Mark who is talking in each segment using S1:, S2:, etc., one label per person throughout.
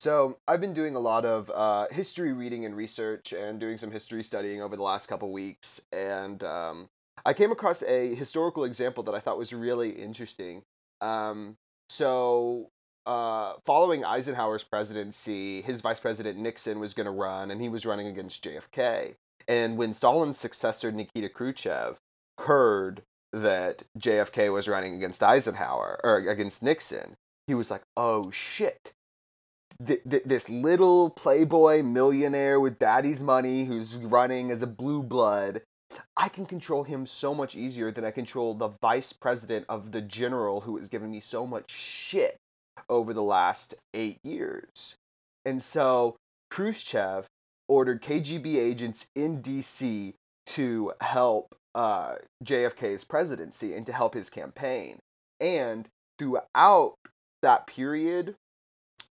S1: So I've been doing a lot of uh, history reading and research, and doing some history studying over the last couple weeks, and um, I came across a historical example that I thought was really interesting. Um, so uh, following Eisenhower's presidency, his vice president Nixon was going to run, and he was running against JFK. And when Stalin's successor Nikita Khrushchev heard that JFK was running against Eisenhower or against Nixon, he was like, "Oh shit." Th- th- this little playboy millionaire with daddy's money who's running as a blue blood I can control him so much easier than I control the vice president of the general who has given me so much shit over the last eight years. And so Khrushchev ordered KGB agents in DC to help uh, JFK's presidency and to help his campaign. And throughout that period,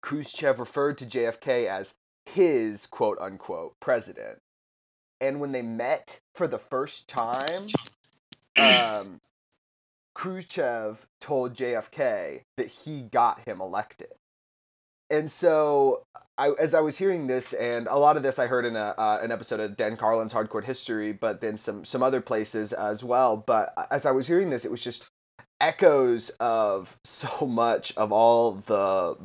S1: Khrushchev referred to JFK as his quote unquote president. And when they met for the first time, um, Khrushchev told JFK that he got him elected. And so, I, as I was hearing this, and a lot of this I heard in a, uh, an episode of Dan Carlin's Hardcore History, but then some some other places as well. But as I was hearing this, it was just echoes of so much of all the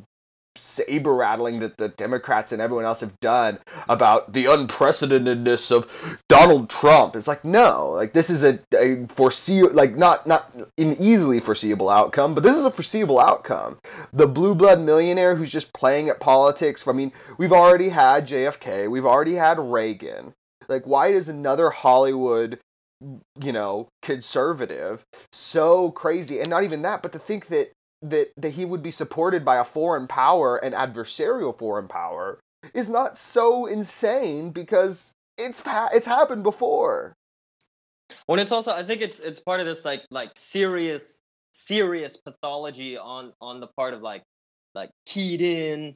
S1: saber rattling that the Democrats and everyone else have done about the unprecedentedness of Donald Trump. It's like no, like this is a, a foreseeable, like not not an easily foreseeable outcome, but this is a foreseeable outcome. The blue blood millionaire who's just playing at politics. I mean, we've already had JFK, we've already had Reagan. Like, why is another Hollywood you know, conservative, so crazy. And not even that, but to think that that that he would be supported by a foreign power, an adversarial foreign power, is not so insane because it's it's happened before.
S2: Well, it's also I think it's it's part of this like like serious serious pathology on on the part of like like keyed in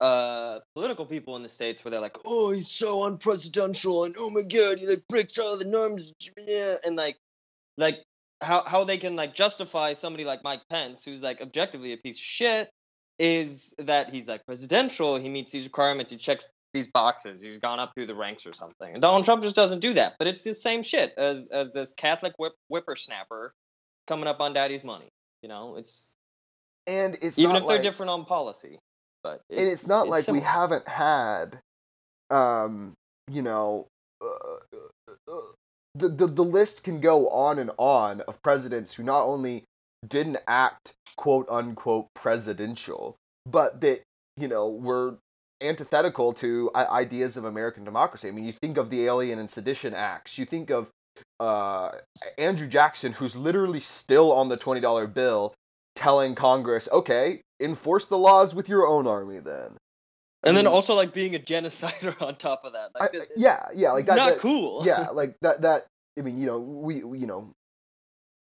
S2: uh political people in the states where they're like oh he's so unpresidential and oh my god he like breaks all the norms and like like how how they can like justify somebody like Mike Pence, who's like objectively a piece of shit, is that he's like presidential, he meets these requirements, he checks these boxes, he's gone up through the ranks or something. And Donald Trump just doesn't do that. But it's the same shit as as this Catholic whip, whippersnapper coming up on daddy's money. You know, it's
S1: and it's
S2: even if
S1: like,
S2: they're different on policy. But
S1: it, and it's not
S2: it's
S1: like
S2: similar.
S1: we haven't had, um, you know, uh, uh, uh the, the the list can go on and on of presidents who not only didn't act quote unquote presidential, but that you know were antithetical to ideas of American democracy. I mean, you think of the Alien and Sedition Acts. You think of uh, Andrew Jackson, who's literally still on the twenty dollar bill, telling Congress, "Okay, enforce the laws with your own army." Then,
S2: and then also like being a genocider on top of that. Like,
S1: I, yeah, yeah, like
S2: it's
S1: that,
S2: not
S1: that,
S2: cool.
S1: yeah, like that. That I mean, you know, we, we you know,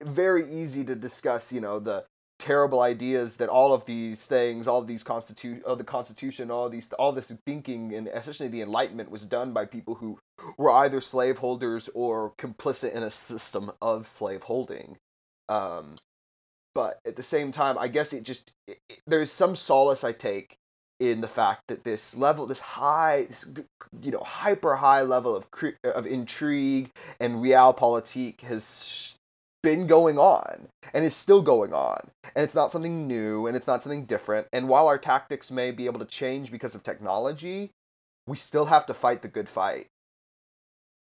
S1: very easy to discuss. You know, the terrible ideas that all of these things, all of these constitute, of the Constitution, all these, all this thinking, and especially the Enlightenment, was done by people who were either slaveholders or complicit in a system of slaveholding. Um, but at the same time, I guess it just it, it, there's some solace I take in the fact that this level, this high, this, you know, hyper high level of of intrigue and realpolitik has been going on and is still going on. And it's not something new and it's not something different. And while our tactics may be able to change because of technology we still have to fight the good fight.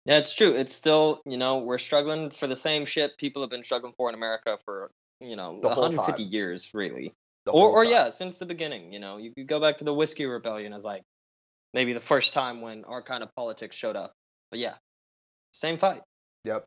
S2: Yeah it's true. It's still you know we're struggling for the same shit people have been struggling for in america for you know
S1: The
S2: 150
S1: time.
S2: years really or, or
S1: time.
S2: yeah since the beginning you know you could go back to the whiskey rebellion as like maybe the first time when our kind of politics showed up but yeah same fight
S1: Yep.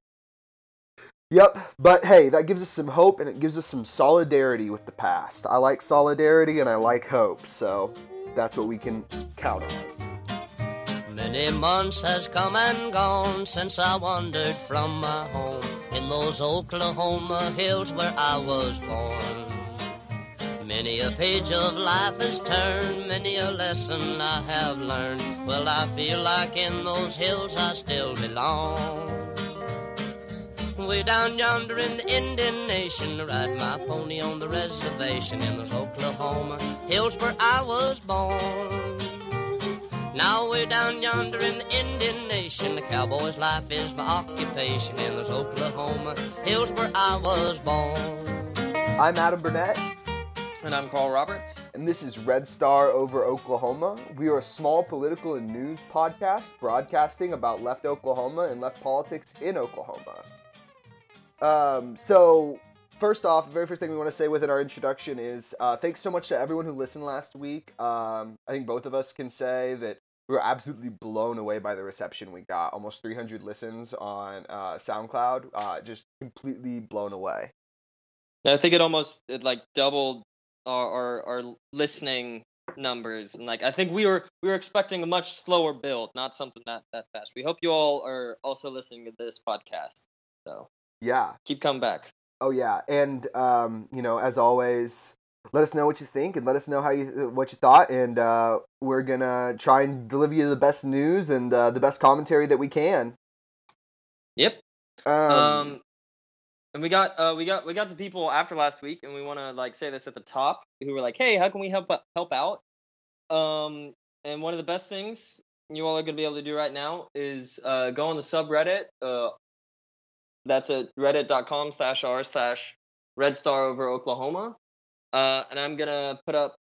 S1: Yep. But hey, that gives us some hope and it gives us some solidarity with the past. I like solidarity and I like hope, so that's what we can count on.
S3: Many months has come and gone since I wandered from my home in those Oklahoma hills where I was born. Many a page of life has turned, many a lesson I have learned. Well, I feel like in those hills I still belong. Way down yonder in the Indian Nation, ride my pony on the reservation in those Oklahoma hills where I was born. Now way down yonder in the Indian Nation, the cowboy's life is my occupation in those Oklahoma hills where I was born.
S1: I'm Adam Burnett,
S2: And I'm Carl Roberts.
S1: and this is Red Star over Oklahoma. We are a small political and news podcast broadcasting about left Oklahoma and left politics in Oklahoma. Um, so, first off, the very first thing we want to say within our introduction is uh, thanks so much to everyone who listened last week. Um, I think both of us can say that we were absolutely blown away by the reception we got. Almost 300 listens on uh, SoundCloud. Uh, just completely blown away.
S2: I think it almost it like doubled our, our our listening numbers, and like I think we were we were expecting a much slower build, not something that that fast. We hope you all are also listening to this podcast. So
S1: Yeah.
S2: keep coming back.
S1: Oh yeah, and um, you know, as always, let us know what you think and let us know how you what you thought, and uh, we're gonna try and deliver you the best news and uh, the best commentary that we can.
S2: Yep.
S1: Um,
S2: Um, and we got uh we got we got some people after last week, and we want to like say this at the top who were like, hey, how can we help help out? Um, and one of the best things you all are gonna be able to do right now is uh go on the subreddit. Uh, that's at reddit.com slash r slash red star over Oklahoma. Uh, and I'm gonna put up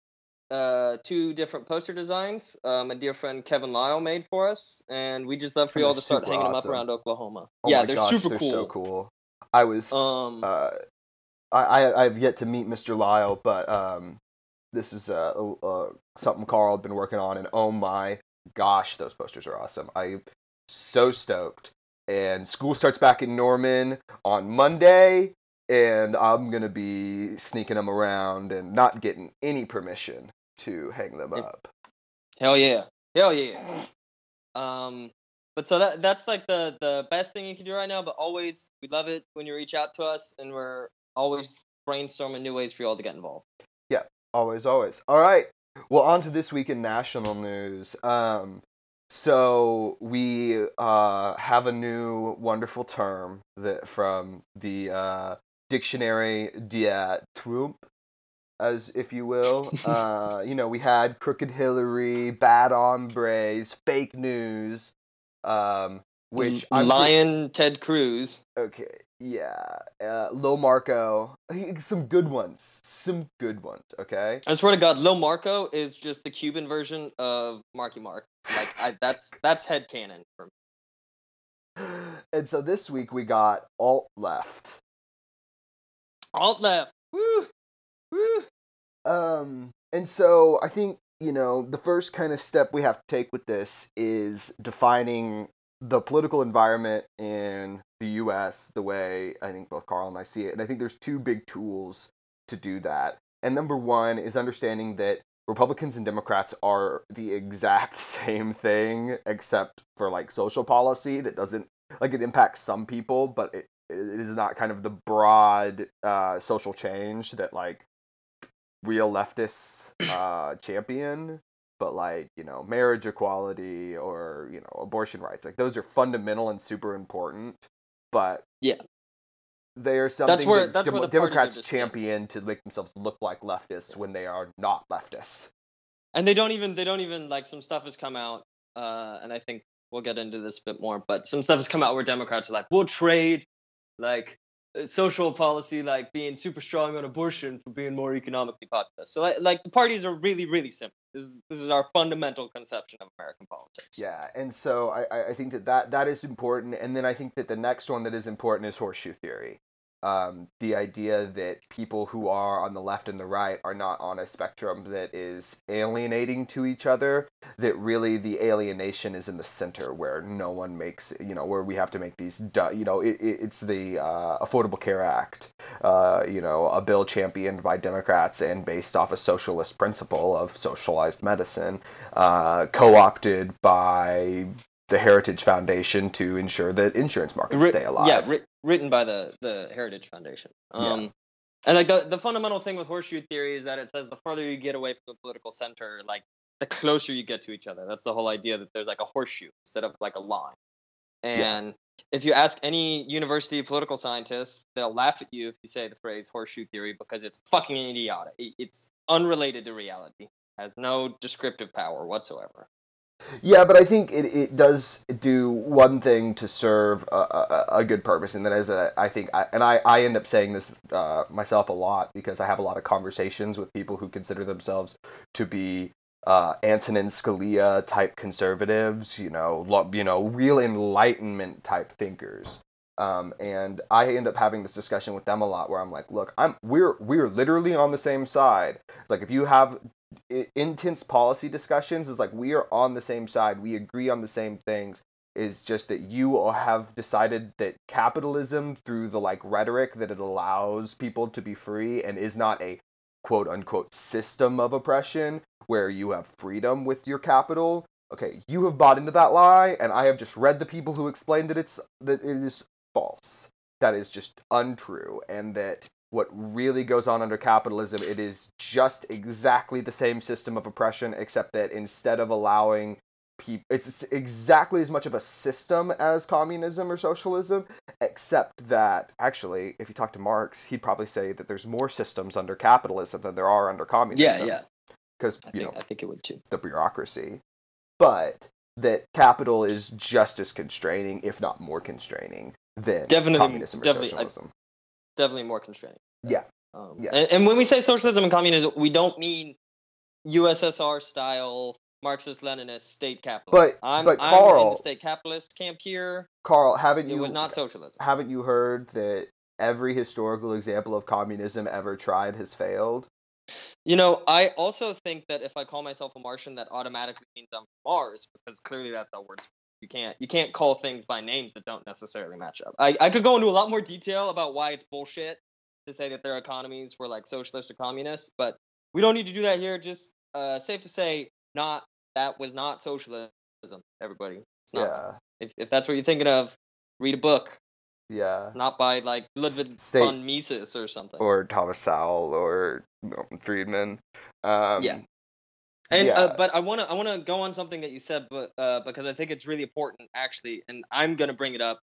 S2: uh two different poster designs. Uh, my dear friend Kevin Lyle made for us, and we just love for you all to start hanging them up around Oklahoma.
S1: oh
S2: yeah, they're
S1: gosh,
S2: super
S1: they're
S2: cool.
S1: so cool. I was
S2: Um,
S1: uh, I, I I've yet to meet Mr. Lyle, but um, this is uh, uh something Carl had been working on, and oh my gosh, those posters are awesome. I'm so stoked. And school starts back in Norman on Monday, and I'm gonna be sneaking them around and not getting any permission to hang them up.
S2: Hell yeah. Hell yeah. Um but so that that's like the the best thing you can do right now, but always we love it when you reach out to us and we're always brainstorming new ways for you all to get involved.
S1: Yeah, always, always. All right. Well, on to this week in national news. Um, so we uh, have a new wonderful term that from the uh, dictionary de Trump, as if you will. uh, you know, we had crooked Hillary, bad hombres, fake news, um, which I'm
S2: Lyin' Ted Cruz.
S1: Okay, yeah. Uh, Lil Marco. Some good ones. Some good ones, okay?
S2: I swear to God, Lil Marco is just the Cuban version of Marky Mark. Like I, that's that's headcanon for me.
S1: And so this week we got alt left.
S2: Alt left. Woo! Woo!
S1: Um, and so I think, you know, the first kind of step we have to take with this is defining the political environment in the US the way I think both Carl and I see it. And I think there's two big tools to do that. And number one is understanding that Republicans and Democrats are the exact same thing, except for like social policy that doesn't like it impacts some people, but it, it is not kind of the broad uh, social change that like real leftists uh, champion. But like you know, marriage equality or you know, abortion rights, like those are fundamental and super important. But
S2: Yeah.
S1: they are something
S2: where-
S1: that
S2: that's where the
S1: Democrats champion to make themselves look like leftists when they are not leftists.
S2: and they don't even they don't even like some stuff has come out uh and i think we'll get into this a bit more but some stuff has come out where democrats are like we'll trade like Uh, social policy like being super strong on abortion for being more economically populist so like, the parties are really really simple. This is this is our fundamental conception of american politics.
S1: Yeah, and so I- I think that, that that is important, and then I think that the next one that is important is horseshoe theory. Um, the idea that people who are on the left and the right are not on a spectrum that is alienating to each other. That really the alienation is in the center, where no one makes you know where we have to make these. You know, it, it, it's the uh, Affordable Care Act. Uh, you know, a bill championed by Democrats and based off a socialist principle of socialized medicine uh, co-opted by the Heritage Foundation to ensure that insurance markets stay alive.
S2: Yeah, written by the the Heritage Foundation.
S1: Yeah.
S2: Um, and like the the fundamental thing with horseshoe theory is that it says the further you get away from the political center, like the closer you get to each other. That's the whole idea that there's like a horseshoe instead of like a line.
S1: Yeah.
S2: And if you ask any university political scientist, they'll laugh at you if you say the phrase horseshoe theory because it's fucking idiotic. It's unrelated to reality, has no descriptive power whatsoever.
S1: Yeah, but I think it, it does do one thing to serve a, a, a good purpose, and that is a, I think, I, and I, I end up saying this uh, myself a lot because I have a lot of conversations with people who consider themselves to be uh, Antonin Scalia type conservatives, you know, lo, you know, real enlightenment type thinkers. Um, and I end up having this discussion with them a lot, where I'm like, "Look, I'm we're we're literally on the same side. Like, if you have intense policy discussions is like we are on the same side. We agree on the same things. Is just that you have decided that capitalism through the like rhetoric that it allows people to be free and is not a quote unquote system of oppression where you have freedom with your capital. Okay you have bought into that lie and i have just read the people who explain that it's that it is false that is just untrue and that what really goes on under capitalism it is just exactly the same system of oppression except that instead of allowing people it's, it's exactly as much of a system as communism or socialism except that actually if you talk to marx he'd probably say that there's more systems under capitalism than there are under communism
S2: Yeah, yeah.
S1: because
S2: I
S1: you
S2: think
S1: know
S2: I think it would too.
S1: the bureaucracy but that capital is just as constraining if not more constraining than
S2: Definitely-
S1: communism or
S2: definitely, I-
S1: socialism
S2: Definitely more constraining.
S1: Yeah.
S2: Um,
S1: Yeah.
S2: And, and when we say socialism and communism, we don't mean USSR style Marxist Leninist state capitalist.
S1: But-
S2: I'm,
S1: but
S2: I'm in the state capitalist camp here.
S1: carl haven't
S2: It
S1: you
S2: was not socialism.
S1: haven't you heard that every historical example of communism ever tried has failed?
S2: You know, I also think that if I call myself a Martian, that automatically means I'm Mars because clearly that's how words. You can't you can't call things by names that don't necessarily match up. I, I could go into a lot more detail about why it's bullshit to say that their economies were like socialist or communist, but we don't need to do that here. Just uh, safe to say, not that was not socialism. Everybody, it's not.
S1: Yeah,
S2: If if that's what you're thinking of, read a book,
S1: yeah.
S2: not by like Ludwig
S1: State-
S2: von Mises or something.
S1: Or Thomas Sowell or Milton Friedman. Um,
S2: Yeah. And
S1: Yeah.
S2: uh, but I want to I want to go on something that you said, but uh, because I think it's really important actually, and I'm gonna bring it up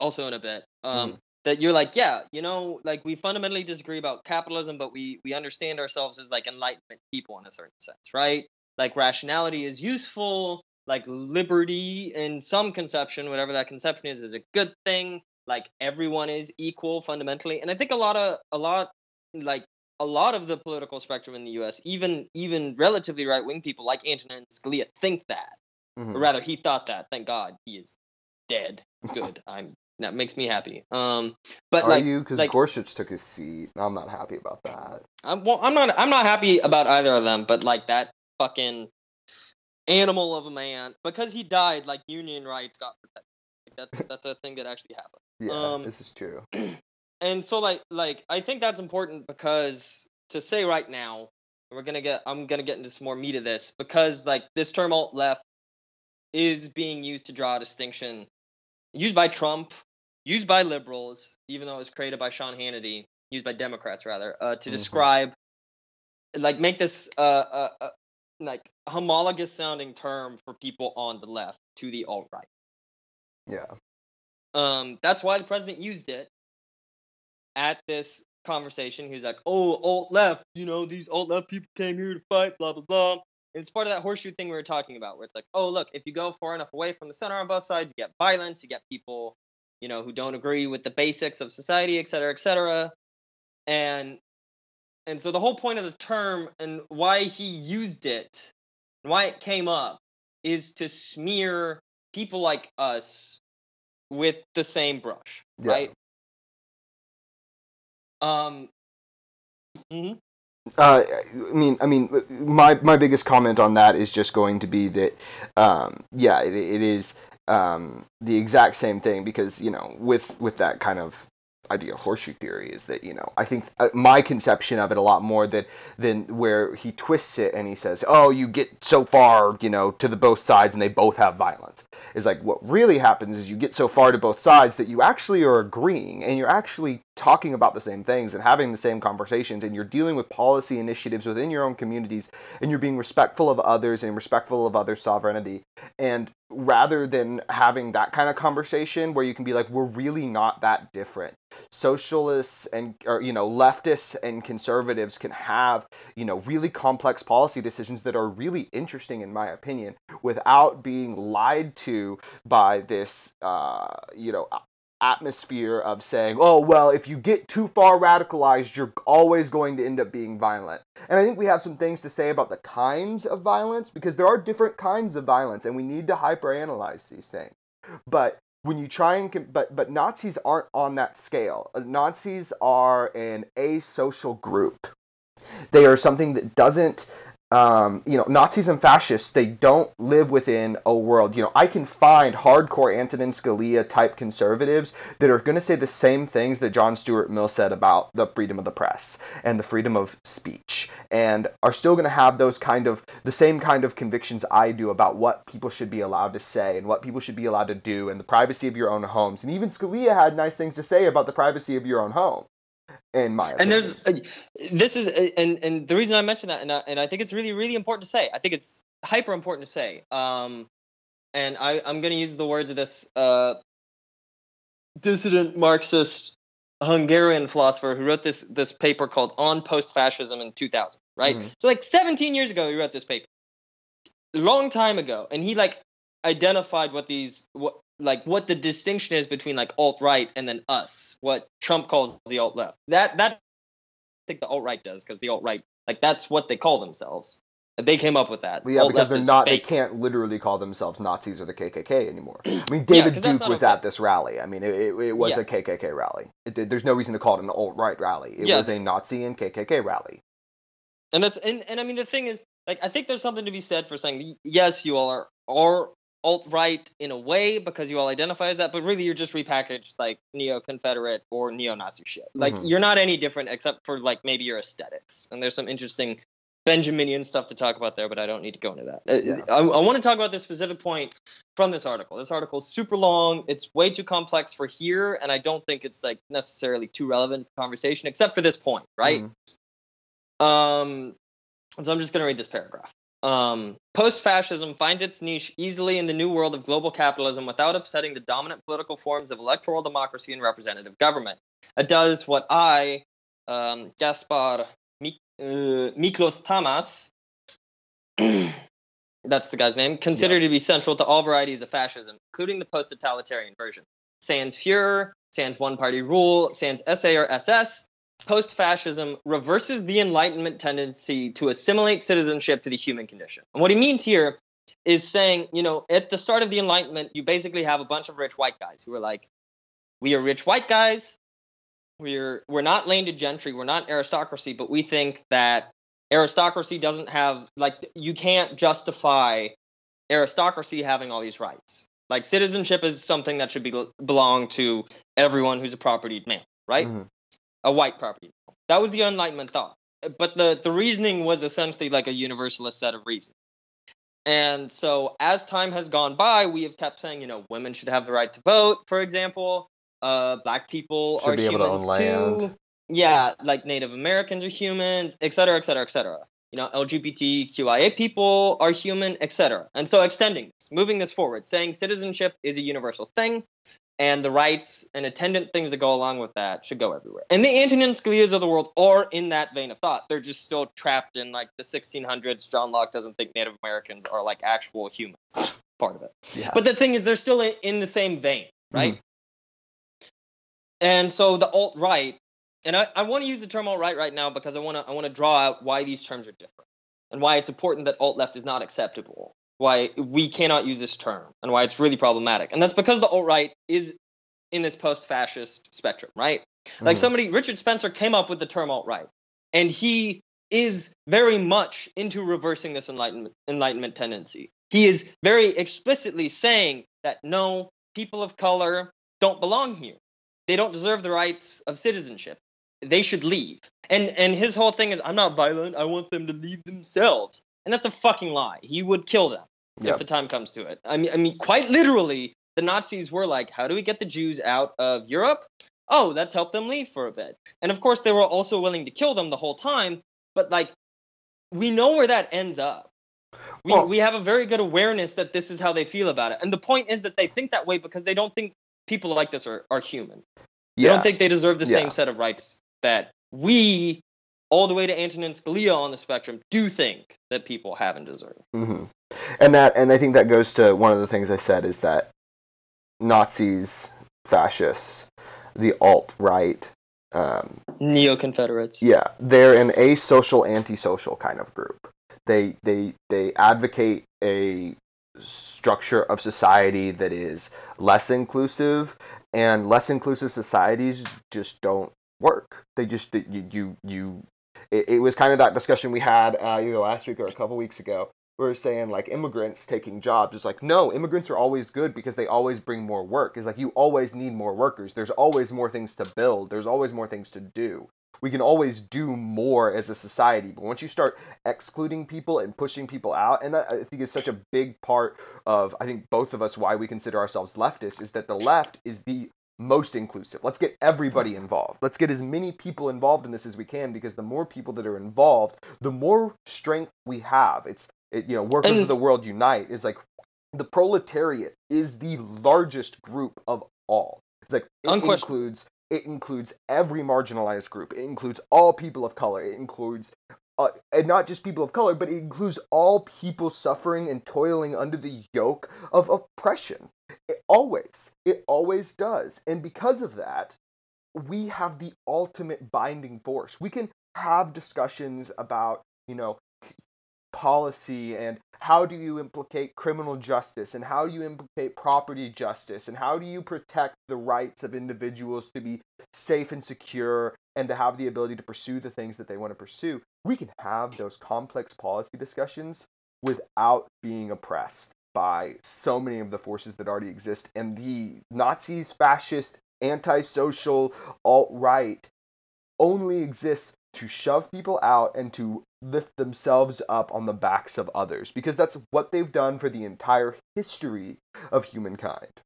S2: also in a bit. Um,
S1: Mm-hmm.
S2: that you're like, yeah, you know, like we fundamentally disagree about capitalism, but we we understand ourselves as like enlightenment people in a certain sense, right? Like rationality is useful, like liberty in some conception, whatever that conception is, is a good thing. Like everyone is equal fundamentally, and I think a lot of a lot like a lot of the political spectrum in the U.S., even even relatively right wing people like Antonin Scalia, think that.
S1: mhm.
S2: Or rather, he thought that. Thank God, he is dead. Good. I'm. That makes me happy. Um, but
S1: Are
S2: like,
S1: you? Because
S2: like-
S1: Gorsuch took his seat. I'm not happy about that.
S2: I'm, well, I'm not. I'm not happy about either of them. But like that fucking animal of a man, because he died, like union rights got protected. Like, that's that's a thing that actually happened.
S1: Yeah,
S2: Um,
S1: this is true.
S2: and so like like I think that's important because to say right now we're gonna get I'm gonna get into some more meat of this because like this term alt left is being used to draw a distinction used by Trump, used by liberals, even though it was created by Sean Hannity, used by Democrats rather, uh, to
S1: Mhm.
S2: describe like make this uh, uh, uh like homologous sounding term for people on the left to the alt right.
S1: Yeah.
S2: Um, that's why the president used it at this conversation. He was like, "Oh, alt left, you know, these alt left people came here to fight, blah blah blah." And it's part of that horseshoe thing we were talking about, where it's like, "Oh, look, if you go far enough away from the center on both sides, you get violence, you get people, you know, who don't agree with the basics of society, et cetera, et cetera." And and so the whole point of the term and why he used it, and why it came up, is to smear people like us with the same brush,
S1: Yeah.
S2: right? Um. mhm.
S1: Uh, I mean, I mean, my my biggest comment on that is just going to be that, um, yeah, it, it is um, the exact same thing because you know, with with that kind of idea of horseshoe theory is that you know I think uh, my conception of it a lot more that than where he twists it and he says, oh, you get so far, you know, to the both sides and they both have violence. is like what really happens is you get so far to both sides that you actually are agreeing and you're actually talking about the same things and having the same conversations and you're dealing with policy initiatives within your own communities and you're being respectful of others and respectful of other sovereignty and rather than having that kind of conversation where you can be like we're really not that different. Socialists and or you know leftists and conservatives can have you know really complex policy decisions that are really interesting in my opinion without being lied to by this uh, you know atmosphere of saying, oh, well, if you get too far radicalized, you're always going to end up being violent. And I think we have some things to say about the kinds of violence because there are different kinds of violence and we need to hyperanalyze these things. But when you try and but but Nazis aren't on that scale. Uh, Nazis are an asocial group. They are something that doesn't um, you know, Nazis and fascists, they don't live within a world. You know, I can find hardcore Antonin Scalia type conservatives that are going to say the same things that John Stuart Mill said about the freedom of the press and the freedom of speech, and are still going to have those kind of the same kind of convictions I do about what people should be allowed to say and what people should be allowed to do and the privacy of your own homes. And even Scalia had nice things to say about the privacy of your own home in my opinion.
S2: and there's uh, this is uh, and and the reason I mentioned that and I, and I think it's really really important to say I think it's hyper important to say um and I I'm gonna use the words of this uh dissident Marxist Hungarian philosopher who wrote this this paper called On Post Fascism in 2000 right
S1: Mhm.
S2: so like 17 years ago he wrote this paper long time ago and he like identified what these what like what the distinction is between like alt right and then us, what Trump calls the alt left. That that I think the alt right does because the alt right like that's what they call themselves. They came up with that.
S1: Well, yeah,
S2: Alt
S1: because they're not.
S2: fake.
S1: They can't literally call themselves Nazis or the KKK anymore. I mean, David
S2: that's
S1: Duke was
S2: okay.
S1: at this rally. I mean, it, it, it was
S2: Yeah.
S1: a KKK rally. It there's no reason to call it an alt right rally. It
S2: Yeah.
S1: was a Nazi and KKK rally.
S2: And that's and, and I mean the thing is like I think there's something to be said for saying yes you all are are alt right in a way because you all identify as that, but really you're just repackaged like neo Confederate or neo Nazi shit. Like
S1: Mhm.
S2: you're not any different except for like maybe your aesthetics. And there's some interesting Benjaminian stuff to talk about there, but I don't need to go into that. Uh,
S1: Yeah.
S2: I, I want to talk about this specific point from this article. This article is super long. It's way too complex for here, and I don't think it's like necessarily too relevant to conversation, except for this point, right?
S1: Mhm.
S2: Um, so I'm just going to read this paragraph. Um, Post fascism finds its niche easily in the new world of global capitalism without upsetting the dominant political forms of electoral democracy and representative government. It does what I, um, Gaspar Mik- uh, Miklos Tamas, that's the guy's name, consider to be central to all varieties of fascism, including the post totalitarian version. Sans Führer, sans one party rule, sans SA or SS, post fascism reverses the Enlightenment tendency to assimilate citizenship to the human condition. And what he means here is saying, you know, at the start of the Enlightenment, you basically have a bunch of rich white guys who are like, we are rich white guys. We're we're not landed gentry, we're not aristocracy, but we think that aristocracy doesn't have like you can't justify aristocracy having all these rights. Like citizenship is something that should be belong to everyone who's a propertied man, right?
S1: Mhm.
S2: A white property. That was the Enlightenment thought. But the, the reasoning was essentially like a universalist set of reasons. And so as time has gone by, we have kept saying, you know, women should have the right to vote, for example. Uh, black people
S1: Should
S2: are
S1: able to
S2: humans
S1: land.
S2: too. Yeah, like Native Americans are humans, et cetera, et cetera, et cetera. You know, LGBTQIA people are human, et cetera. And so extending this, moving this forward, saying citizenship is a universal thing, and the rights and attendant things that go along with that should go everywhere. And the Antonin Scalias of the world are in that vein of thought. They're just still trapped in like the 1600s. John Locke doesn't think Native Americans are like actual humans. Part of it.
S1: Yeah.
S2: But the thing is, they're still in, in the same vein, mm-hmm. right? And so the alt right, and I, I want to use the term alt right right now because I want to I want to draw out why these terms are different and why it's important that alt left is not acceptable. Why we cannot use this term and why it's really problematic. And that's because the alt right is in this post fascist spectrum, right? Like
S1: Mhm.
S2: somebody, Richard Spencer came up with the term alt right, and he is very much into reversing this enlightenment enlightenment tendency. He is very explicitly saying that no, people of color don't belong here. They don't deserve the rights of citizenship. They should leave. And and his whole thing is I'm not violent. I want them to leave themselves. And that's a fucking lie. He would kill them.
S1: Yep.
S2: if the time comes to it. I mean, I mean, quite literally, the Nazis were like, "How do we get the Jews out of Europe? Oh, let's help them leave for a bit." And of course, they were also willing to kill them the whole time. But like, we know where that ends up. We,
S1: Well-
S2: we have a very good awareness that this is how they feel about it. And the point is that they think that way because they don't think people like this are, are human.
S1: Yeah.
S2: They don't think they deserve the
S1: Yeah.
S2: same set of rights that we, all the way to Antonin Scalia on the spectrum, do think that people have and deserve.
S1: hmm And that, and I think that goes to one of the things I said is that Nazis, fascists, the alt right, um,
S2: Neo Confederates.
S1: yeah, they're an asocial, antisocial kind of group. They they they advocate a structure of society that is less inclusive, and less inclusive societies just don't work. They just you you you. It, it was kind of that discussion we had uh, either last week or a couple weeks ago. We were saying like immigrants taking jobs. It's like no, immigrants are always good because they always bring more work. It's like you always need more workers. There's always more things to build. There's always more things to do we can always do more as a society but once you start excluding people and pushing people out and that i think is such a big part of i think both of us why we consider ourselves leftists is that the left is the most inclusive. Let's get everybody mm. involved. Let's get as many people involved in this as we can because the more people that are involved the more strength we have. It's it, you know workers
S2: And-
S1: of the world unite is like the proletariat is the largest group of all. It's like it includes it includes every marginalized group. It includes all people of color. It includes, uh, and not just people of color, but it includes all people suffering and toiling under the yoke of oppression. It always, it always does. And because of that, we have the ultimate binding force. We can have discussions about, you know, policy and how do you implicate criminal justice and how do you implicate property justice and how do you protect the rights of individuals to be safe and secure and to have the ability to pursue the things that they want to pursue? We can have those complex policy discussions without being oppressed by so many of the forces that already exist and the nazis fascist antisocial alt-right only exists to shove people out and to lift themselves up on the backs of others because that's what they've done for the entire history of humankind.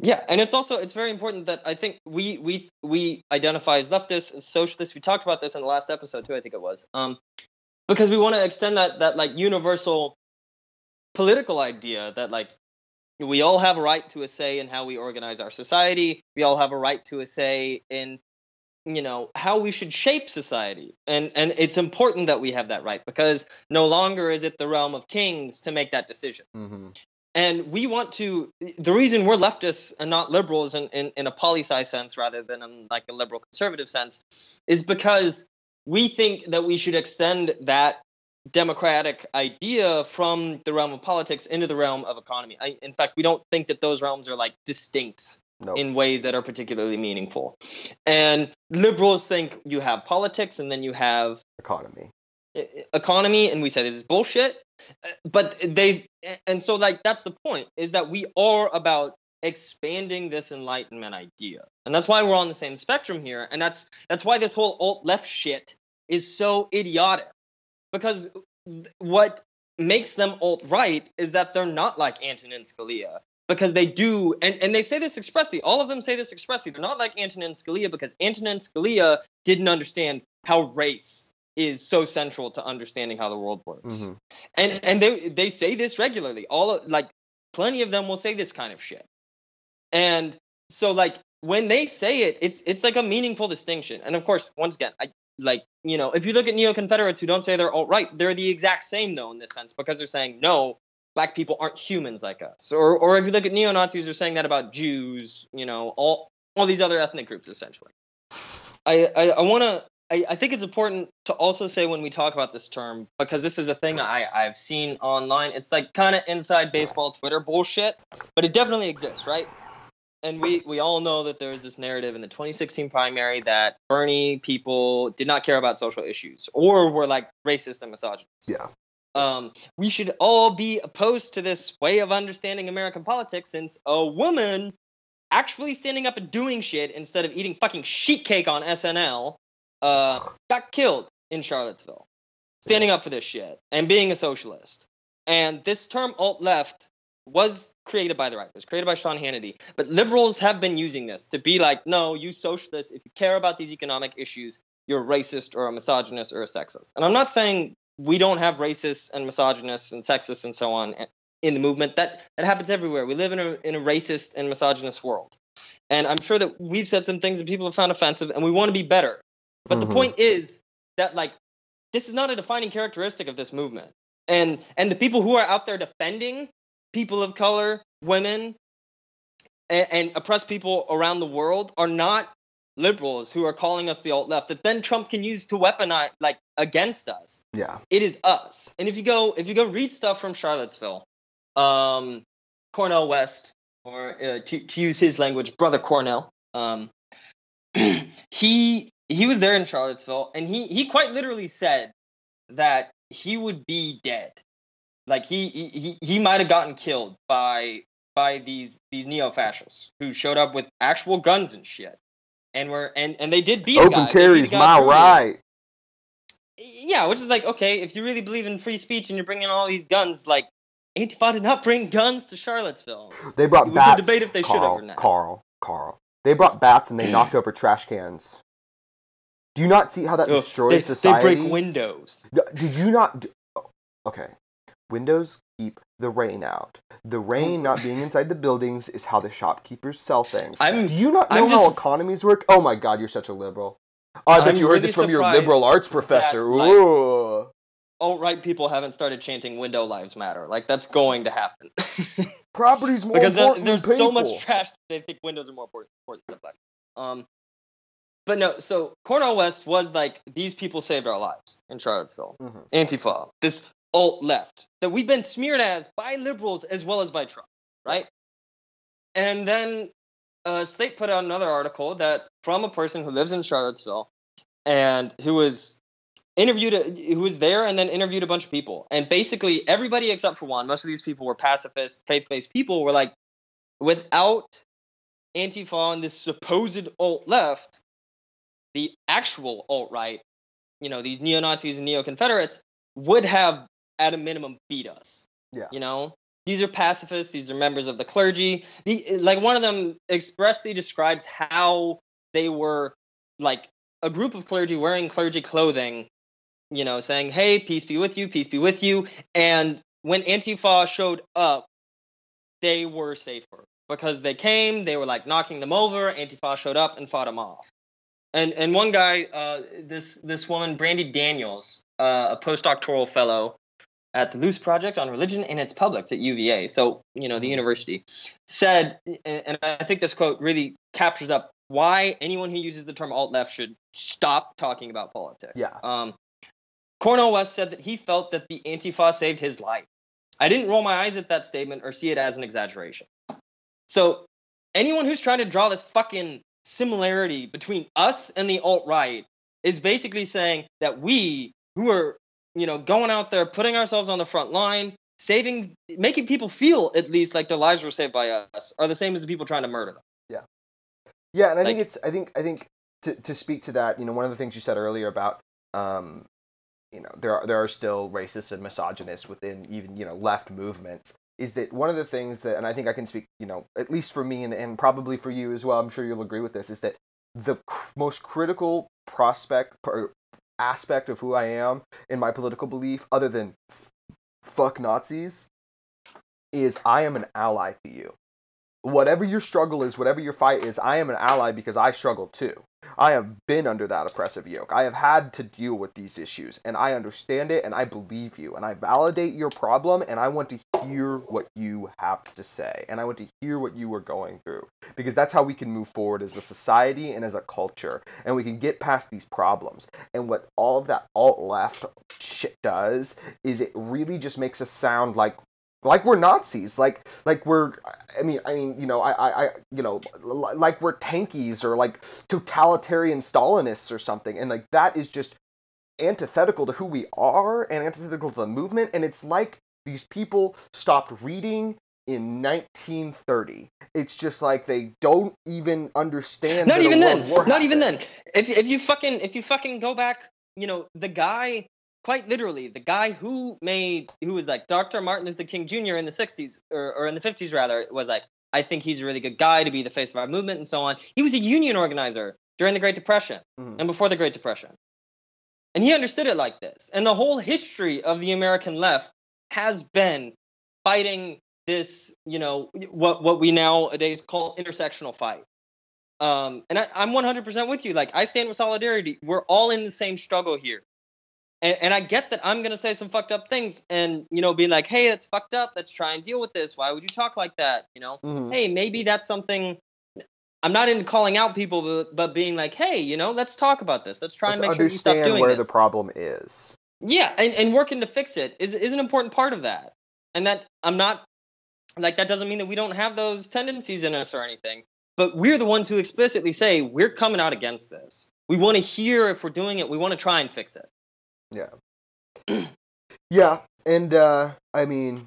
S2: Yeah, and it's also it's very important that I think we we we identify as leftists, as socialists. We talked about this in the last episode too. I think it was, um, because we want to extend that that like universal political idea that like we all have a right to a say in how we organize our society. We all have a right to a say in you know how we should shape society. And and it's important that we have that right because no longer is it the realm of kings to make that decision.
S1: Mm-hmm.
S2: and we want to the reason we're leftists and not liberals in, in, in a poli sci sense rather than in like a liberal conservative sense is because we think that we should extend that democratic idea from the realm of politics into the realm of economy. I, in fact we don't think that those realms are like distinct
S1: No.
S2: in ways that are particularly meaningful and liberals think you have politics and then you have
S1: economy.
S2: economy and we say this is bullshit Uh, but they and so like that's the point is that we are about expanding this enlightenment idea and that's why we're on the same spectrum here and that's that's why this whole alt left shit is so idiotic because what makes them alt right is that they're not like Antonin Scalia because they do and, and they say this expressly. All of them say this expressly. They're not like Antonin Scalia because Antonin Scalia didn't understand how race is so central to understanding how the world works.
S1: Mhm.
S2: and and they they say this regularly. All of- like plenty of them will say this kind of shit. And so like when they say it it's it's like a meaningful distinction. And of course once again i like you know if you look at neo-confederates who don't say they're alt right they're the exact same though in this sense because they're saying no black people aren't humans like us or or if you look at neo-nazis they're saying that about jews you know all all these other ethnic groups essentially i i, I want to I, I think it's important to also say when we talk about this term because this is a thing I, I've seen online. It's like kind of inside baseball Twitter bullshit, but it definitely exists, right? And we, we all know that there's this narrative in the 2016 primary that Bernie people did not care about social issues or were like racist and misogynist.
S1: Yeah.
S2: Um, we should all be opposed to this way of understanding American politics since a woman actually standing up and doing shit instead of eating fucking sheet cake on SNL uh, got killed in Charlottesville. Standing up for this shit and being a socialist. And this term alt left was created by the right. It was created by Sean Hannity. But liberals have been using this to be like, no, you socialists, if you care about these economic issues, you're racist or a misogynist or a sexist. And I'm not saying we don't have racists and misogynists and sexists and so on in the movement. That that happens everywhere. We live in a in a racist and misogynist world. And I'm sure that we've said some things that people have found offensive and we want to be better. But
S1: Mhm.
S2: the point is that like this is not a defining characteristic of this movement. And and the people who are out there defending people of color, women, and, and oppressed people around the world are not liberals who are calling us the alt left that then Trump can use to weaponize like against us.
S1: Yeah.
S2: It is us. And if you go if you go read stuff from Charlottesville, um, Cornel West, or uh, to, to use his language, brother Cornel, um, he he was there in Charlottesville, and he he quite literally said that he would be dead. Like he he he, he might have gotten killed by by these these neo fascists who showed up with actual guns and shit, and were and and they did beat.
S1: Open
S2: They beat a
S1: carry's
S2: guy
S1: my right.
S2: Yeah, which is like okay, if you really believe in free speech and you're bringing all these guns, like Antifa did not bring guns to Charlottesville.
S1: They brought
S2: can
S1: bats.
S2: debate if they should have
S1: Carl,
S2: or not.
S1: Carl, Carl. They brought bats and they knocked over trash cans. Do you not see how that destroys
S2: they,
S1: society?
S2: they break windows.
S1: Did you not? d- oh, Okay. Windows keep the rain out. The rain not being inside the buildings is how the shopkeepers sell things.
S2: I'm-
S1: Do you not know
S2: I'm
S1: how economies work? Oh my god, you're such a liberal. Oh, I bet
S2: I'm
S1: you heard
S2: really
S1: this from your liberal arts professor.
S2: like,
S1: Ooh.
S2: Alt right people haven't started chanting "Window Lives Matter." Like that's going to happen
S1: Property's more
S2: because
S1: important
S2: there's
S1: than
S2: so much trash. that They think windows are more important than black. Um, but no. So Cornel West was like these people saved our lives in Charlottesville.
S1: Mhm.
S2: Antifa, this alt left that we've been smeared as by liberals as well as by Trump, right? And then uh, Slate put out another article that from a person who lives in Charlottesville and who was interviewed, who was there and then interviewed a bunch of people, and basically everybody except for one, most of these people were pacifist, faith-based people, were like, without Antifa and this supposed alt left, the actual alt right, you know, these neo Nazis and neo Confederates would have, at a minimum, beat us.
S1: Yeah.
S2: You know, these are pacifists. These are members of the clergy. The, like one of them expressly describes how they were like a group of clergy wearing clergy clothing, you know, saying, "Hey, peace be with you, peace be with you." And when Antifa showed up, they were safer because they came. They were like knocking them over. Antifa showed up and fought them off. And and one guy, uh, this this woman, Brandy Daniels, uh, a postdoctoral fellow at the Luce Project on Religion and its Publics at UVA, so you know the university, said, and and I think this quote really captures up why anyone who uses the term alt left should stop talking about politics.
S1: Yeah.
S2: Um, Cornel West said that he felt that the Antifa saved his life. I didn't roll my eyes at that statement or see it as an exaggeration. So anyone who's trying to draw this fucking similarity between us and the alt right is basically saying that we who are you know going out there putting ourselves on the front line saving making people feel at least like their lives were saved by us are the same as the people trying to murder them
S1: Yeah, Yeah. and I think it's I think I think to to speak to that, you know, one of the things you said earlier about um you know, there are there are still racists and misogynists within even, you know, left movements is that one of the things that and I think I can speak, you know, at least for me and, and probably for you as well, I'm sure you'll agree with this is that the cr- most critical prospect or aspect of who I am in my political belief other than fuck Nazis is I am an ally to you whatever your struggle is, whatever your fight is, I am an ally because I struggle too. I have been under that oppressive yoke. I have had to deal with these issues and I understand it and I believe you and I validate your problem and I want to hear what you have to say and I want to hear what you are going through because that's how we can move forward as a society and as a culture and we can get past these problems. And what all of that alt left shit does is it really just makes us sound like like we're Nazis, like like we're I mean I mean you know I I, I you know like we're tankies or like totalitarian Stalinists or something, and like that is just antithetical to who we are and antithetical to the movement, and it's like these people stopped reading in 1930. It's just like they don't even understand.
S2: not even then. not even then. If, if you fucking if you fucking go back you know the guy quite literally the guy who made who was like Dr. Martin Luther King Jr. in the 60s or, or in the 50s rather was like I think he's a really good guy to be the face of our movement and so on. He was a union organizer during the Great Depression
S1: Mhm.
S2: and before the Great Depression. And he understood it like this. And the whole history of the American left has been fighting this, you know, what what we nowadays call intersectional fight. Um, and I, I'm 100% with you. Like I stand with solidarity. We're all in the same struggle here. And, and I get that I'm gonna say some fucked up things, and you know, be like, "Hey, that's fucked up. Let's try and deal with this. Why would you talk like that?" You know,
S1: Mhm.
S2: hey, maybe that's something. I'm not into calling out people, but, but being like, hey, you know, let's talk about this. Let's try
S1: Let's
S2: and make sure you stop
S1: understand
S2: doing
S1: where
S2: this.
S1: the problem is.
S2: Yeah, and, and working to fix it is is an important part of that. And that I'm not like that doesn't mean that we don't have those tendencies in us or anything. But we're the ones who explicitly say we're coming out against this. We want to hear if we're doing it. We want to try and fix it.
S1: Yeah, yeah, and uh, I mean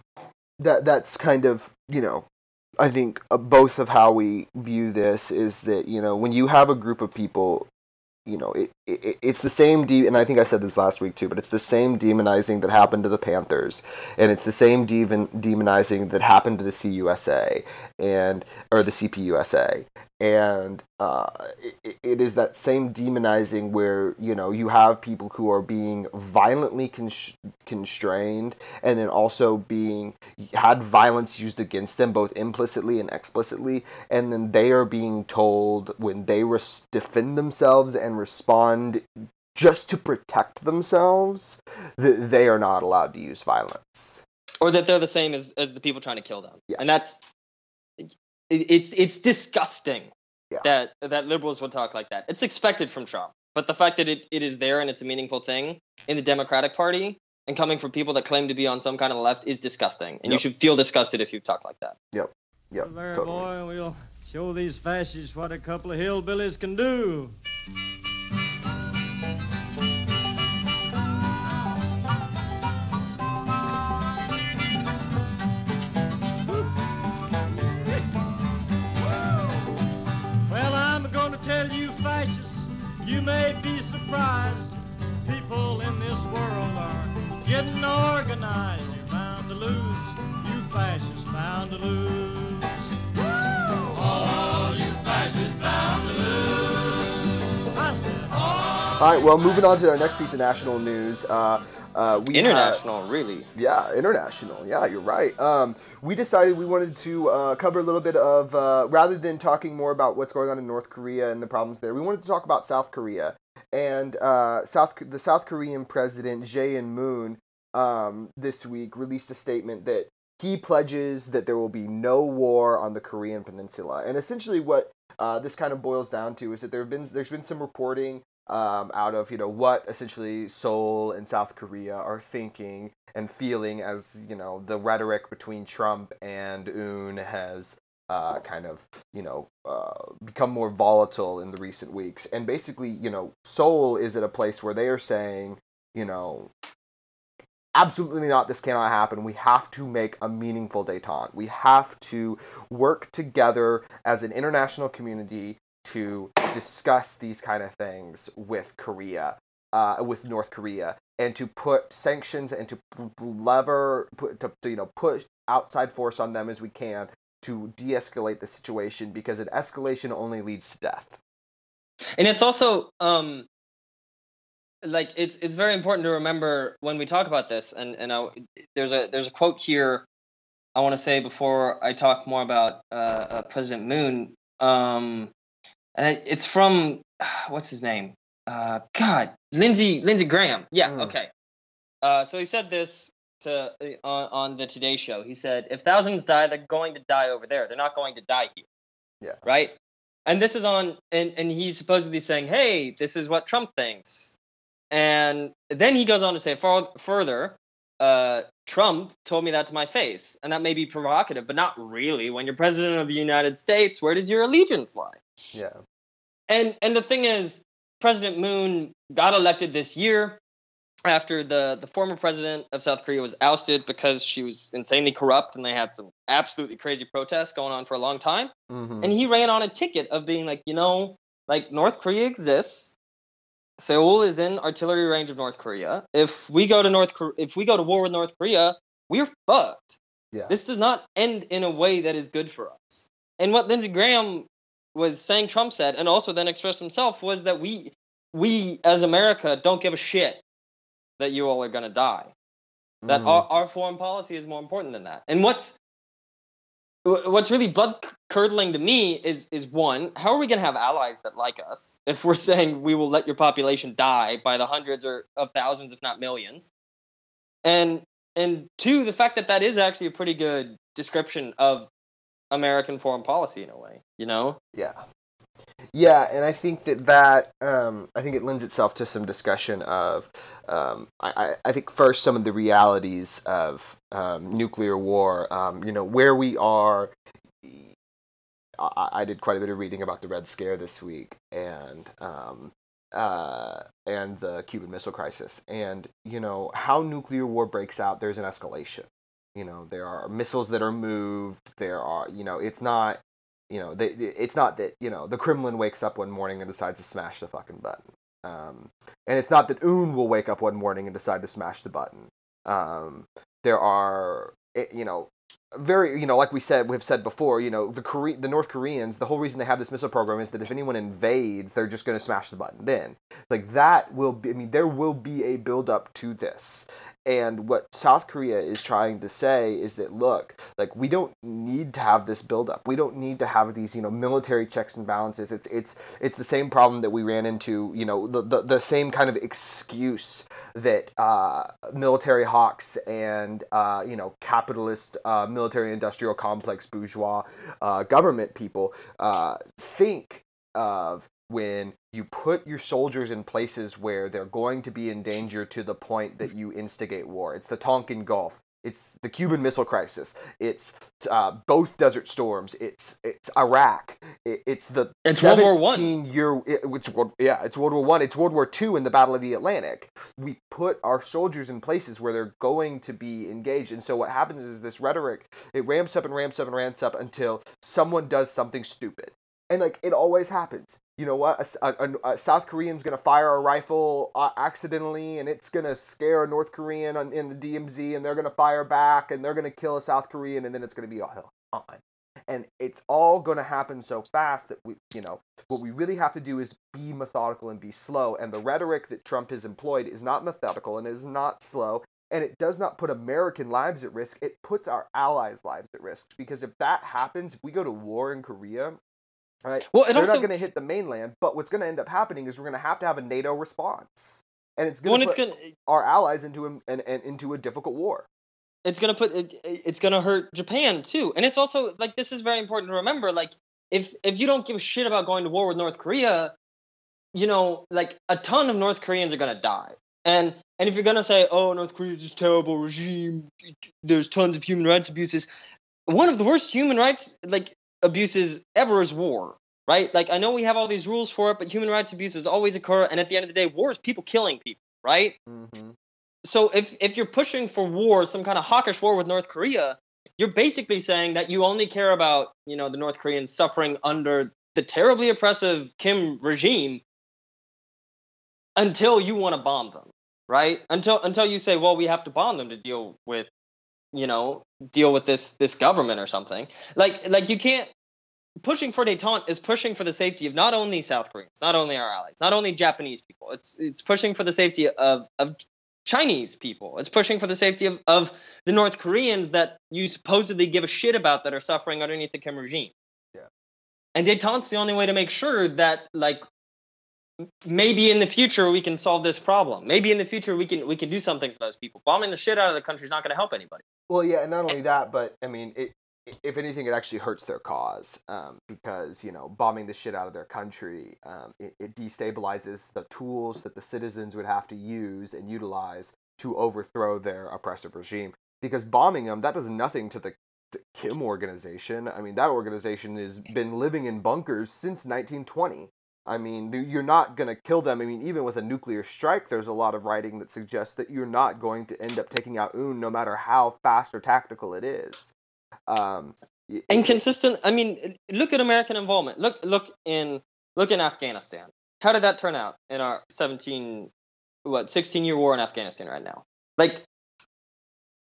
S1: that that's kind of you know I think uh, both of how we view this is that you know when you have a group of people, you know it, it's the same de- and I think I said this last week too, but it's the same demonizing that happened to the Panthers, and it's the same demon demonizing that happened to the CUSA and or the CPUSA, and uh, it, it is that same demonizing where you know you have people who are being violently con- constrained and then also being had violence used against them both implicitly and explicitly and then they are being told when they res- defend themselves and respond just to protect themselves that they are not allowed to use violence
S2: Or that they're the same as, as the people trying to kill them.
S1: Yeah.
S2: And that's it, it's it's disgusting
S1: Yeah.
S2: that that liberals would talk like that. It's expected from Trump. But the fact that it, it is there and it's a meaningful thing in the Democratic Party and coming from people that claim to be on some kind of left is disgusting. And you should feel disgusted if you talk like that.
S1: yeah
S4: there,
S1: totally.
S4: boy, we'll show these fascists what a couple of hillbillies can do. May be surprised. People in this world are getting organized. You're bound to lose. You fascists bound to lose. All
S1: right well moving on to our next piece of national news uh, uh,
S2: International, really.
S1: Yeah, international. Yeah, you're right. Um, we decided we wanted to uh, cover a little bit of, uh, rather than talking more about what's going on in North Korea and the problems there, we wanted to talk about South Korea. And uh, South the South Korean president Jae In Moon um, this week released a statement that he pledges that there will be no war on the Korean Peninsula. And essentially, what uh, this kind of boils down to is that there have been there's been some reporting um, out of you know what essentially Seoul and South Korea are thinking and feeling as you know the rhetoric between Trump and Un has uh, kind of you know uh, become more volatile in the recent weeks, and basically you know Seoul is at a place where they are saying you know absolutely not this cannot happen. We have to make a meaningful detente. We have to work together as an international community to discuss these kind of things with korea uh, with north korea and to put sanctions and to lever put to, to you know put outside force on them as we can to de-escalate the situation because an escalation only leads to death.
S2: And it's also um like it's it's very important to remember when we talk about this and and I, there's a there's a quote here i want to say before i talk more about uh, uh president moon um and it's from what's his name? Uh god lindsey lindsey graham. Yeah
S1: Mm.
S2: okay. Uh so he said this to uh, on, on the today show. He said if thousands die they're going to die over there. They're not going to die here.
S1: Yeah.
S2: right? And this is on and and he's supposedly saying hey this is what trump thinks. And then he goes on to say far, further uh, trump told me that to my face and that may be provocative but not really. When you're president of the united states where does your allegiance lie?
S1: Yeah.
S2: And and the thing is president moon got elected this year after the the former president of south korea was ousted because she was insanely corrupt and they had some absolutely crazy protests going on for a long time.
S1: Hmm
S2: and he ran on a ticket of being like, you know, like North Korea exists, Seoul is in artillery range of North Korea. If we go to North Korea, if we go to war with North Korea, we're fucked.
S1: Yeah.
S2: This does not end in a way that is good for us. And what Lindsey Graham was saying Trump said, and also then expressed himself, was that we we as America don't give a shit that you all are gonna die. That
S1: Mhm.
S2: our, our foreign policy is more important than that. And what's wh- what's really blood curdling to me is is one, how are we gonna have allies that like us if we're saying we will let your population die by the hundreds or of thousands, if not millions? And and two, the fact that that is actually a pretty good description of American foreign policy in a way. You know?
S1: Yeah. Yeah, and I think that that um, I think it lends itself to some discussion of um, I, I think first some of the realities of um, nuclear war. Um, you know where we are. I, I did quite a bit of reading about the Red Scare this week and um, uh, and the Cuban Missile Crisis, and you know how nuclear war breaks out. There's an escalation. You know there are missiles that are moved. There are you know it's not you know, they, it's not that you know the Kremlin wakes up one morning and decides to smash the fucking button, um, and it's not that Un will wake up one morning and decide to smash the button. Um, there are, eh, you know, very, you know, like we said, we've said before, you know, the Kore- the North Koreans, the whole reason they have this missile program is that if anyone invades, they're just going to smash the button. Then, like that will be, I mean, there will be a build up to this. And what South Korea is trying to say is that look, like we don't need to have this buildup. We don't need to have these, you know, military checks and balances. It's it's it's the same problem that we ran into, you know, the the, the same kind of excuse that uh, military hawks and uh, you know capitalist uh, military industrial complex bourgeois uh, government people uh, think of when you put your soldiers in places where they're going to be in danger to the point that you instigate war. It's the Tonkin Gulf. It's the Cuban Missile Crisis. It's uh, both Desert Storms. It's it's Iraq. It, it's the
S2: It's World War One.
S1: year. It, it's yeah, it's World War One. It's World War Two in the Battle of the Atlantic. We put our soldiers in places where they're going to be engaged, and so what happens is this rhetoric it ramps up and ramps up and ramps up until someone does something stupid, and like it always happens. You know what? a South Korean's gonna fire a rifle uh, accidentally, and it's gonna scare a North Korean on, in the DMZ, and they're gonna fire back, and they're gonna kill a South Korean, and then it's gonna be all on. And it's all gonna happen so fast that we, you know, what we really have to do is be methodical and be slow. And the rhetoric that Trump has employed is not methodical and is not slow. And it does not put American lives at risk. It puts our allies' lives at risk. Because if that happens, if we go to war in Korea, all right,
S2: Well,
S1: they're
S2: also
S1: not going to hit the mainland. But what's going to end up happening is we're going to have to have a NATO response, and it's going to put
S2: gonna eh,
S1: our allies into a, an, an, into a difficult war.
S2: it's gonna put it, eh, it's gonna hurt Japan too, and it's also like this is very important to remember. Like if if you don't give a shit about going to war with North Korea, you know, like a ton of North Koreans are gonna die. And and if you're gonna say, oh, North Korea's this terrible regime, there's tons of human rights abuses. One of the worst human rights like abuses ever is war, right? Like I know we have all these rules for it, but human rights abuses always occur, and at the end of the day, war is people killing people, right?
S1: Mm-hmm.
S2: so if if you're pushing for war, some kind of hawkish war with North Korea, you're basically saying that you only care about you know the North Koreans suffering under the terribly oppressive Kim regime until you want to bomb them, right? Until until you say, well, we have to bomb them to deal with you know deal with this this government or something. Like like you can't pushing for détente is pushing for the safety of not only South Koreans, not only our allies, not only Japanese people. It's it's pushing for the safety of of Chinese people. It's pushing for the safety of, of the North Koreans that you supposedly give a shit about that are suffering underneath the Kim regime.
S1: Yeah.
S2: And détente's the only way to make sure that like maybe in the future we can solve this problem. Maybe in the future we can we can do something for those people. Bombing the shit out of the country is not going to help anybody.
S1: Well, yeah, and not only that, but I mean, it, if anything, it actually hurts their cause um, because you know bombing the shit out of their country, um, it, it destabilizes the tools that the citizens would have to use and utilize to overthrow their oppressive regime. Because bombing them, that does nothing to the, the Kim organization. I mean, that organization has been living in bunkers since 1920. I mean, you're not going to kill them. I mean, even with a nuclear strike, there's a lot of writing that suggests that you're not going to end up taking out Un no matter how fast or tactical it is. Um,
S2: inconsistent i mean look at american involvement look look in look in afghanistan how did that turn out in our 17 what 16 year war in Afghanistan right now? Like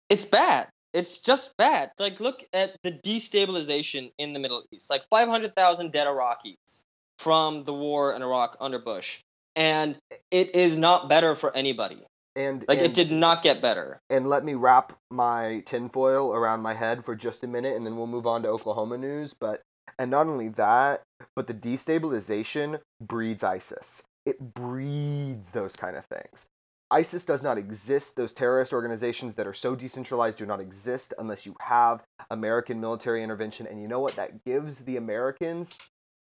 S2: it's bad. It's just bad. Like look at the destabilization in the Middle East. Like 500,000 dead Iraqis from the war in Iraq under Bush. And it is not better for anybody.
S1: And
S2: Like
S1: and,
S2: it did not get better.
S1: And let me wrap my tinfoil around my head for just a minute, and then we'll move on to Oklahoma news. But and not only that, but the destabilization breeds ISIS. It breeds those kind of things. ISIS does not exist. Those terrorist organizations that are so decentralized do not exist unless you have American military intervention. And you know what? That gives the Americans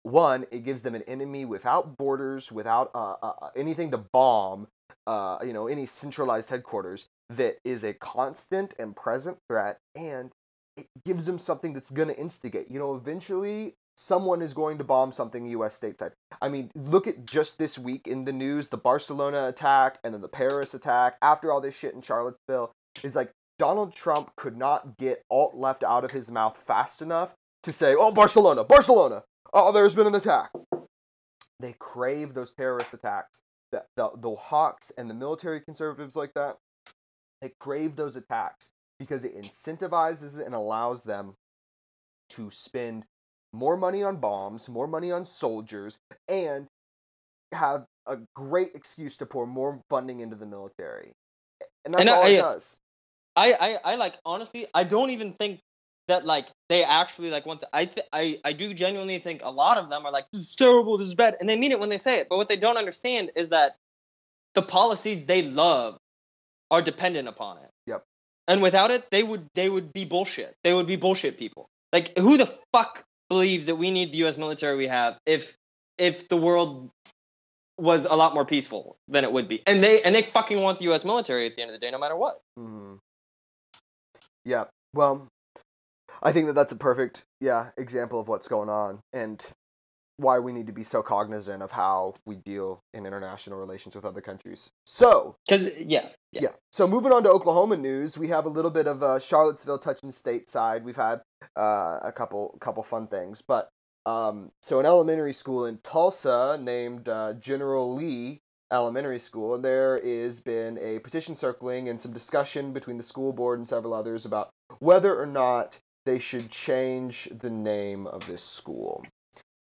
S1: one, it gives them an enemy without borders, without uh, uh, anything to bomb, uh, you know, any centralized headquarters that is a constant and present threat, and it gives them something that's going to instigate. You know, eventually someone is going to bomb something U.S. stateside. I mean, look at just this week in the news, the Barcelona attack and then the Paris attack. After all this shit in Charlottesville, is like Donald Trump could not get alt left out of his mouth fast enough to say, "Oh, Barcelona, Barcelona." Oh, there's been an attack. They crave those terrorist attacks. The, the, the hawks and the military conservatives like that, they crave those attacks because it incentivizes and allows them to spend more money on bombs, more money on soldiers, and have a great excuse to pour more funding into the military. And that's
S2: And
S1: all
S2: I-
S1: it does.
S2: I, I, I like honestly, I don't even think that like they actually like want. The, I th- I I do genuinely think a lot of them are like this is terrible, this is bad, and they mean it when they say it. But what they don't understand is that the policies they love are dependent upon it.
S1: Yep.
S2: And without it, they would they would be bullshit. They would be bullshit people. Like who the fuck believes that we need the U.S. military we have if if the world was a lot more peaceful than it would be? And they and they fucking want the U.S. military at the end of the day, no matter what.
S1: Mm-hmm. Yeah. Well, I think that that's a perfect, yeah, example of what's going on and why we need to be so cognizant of how we deal in international relations with other countries. So,
S2: Because yeah,
S1: yeah.
S2: Yeah.
S1: So moving on to Oklahoma news, we have a little bit of uh, Charlottesville touching stateside. We've had uh, a couple couple fun things, but um, so an elementary school in Tulsa named uh, General Lee Elementary School, there is been a petition circling and some discussion between the school board and several others about whether or not they should change the name of this school.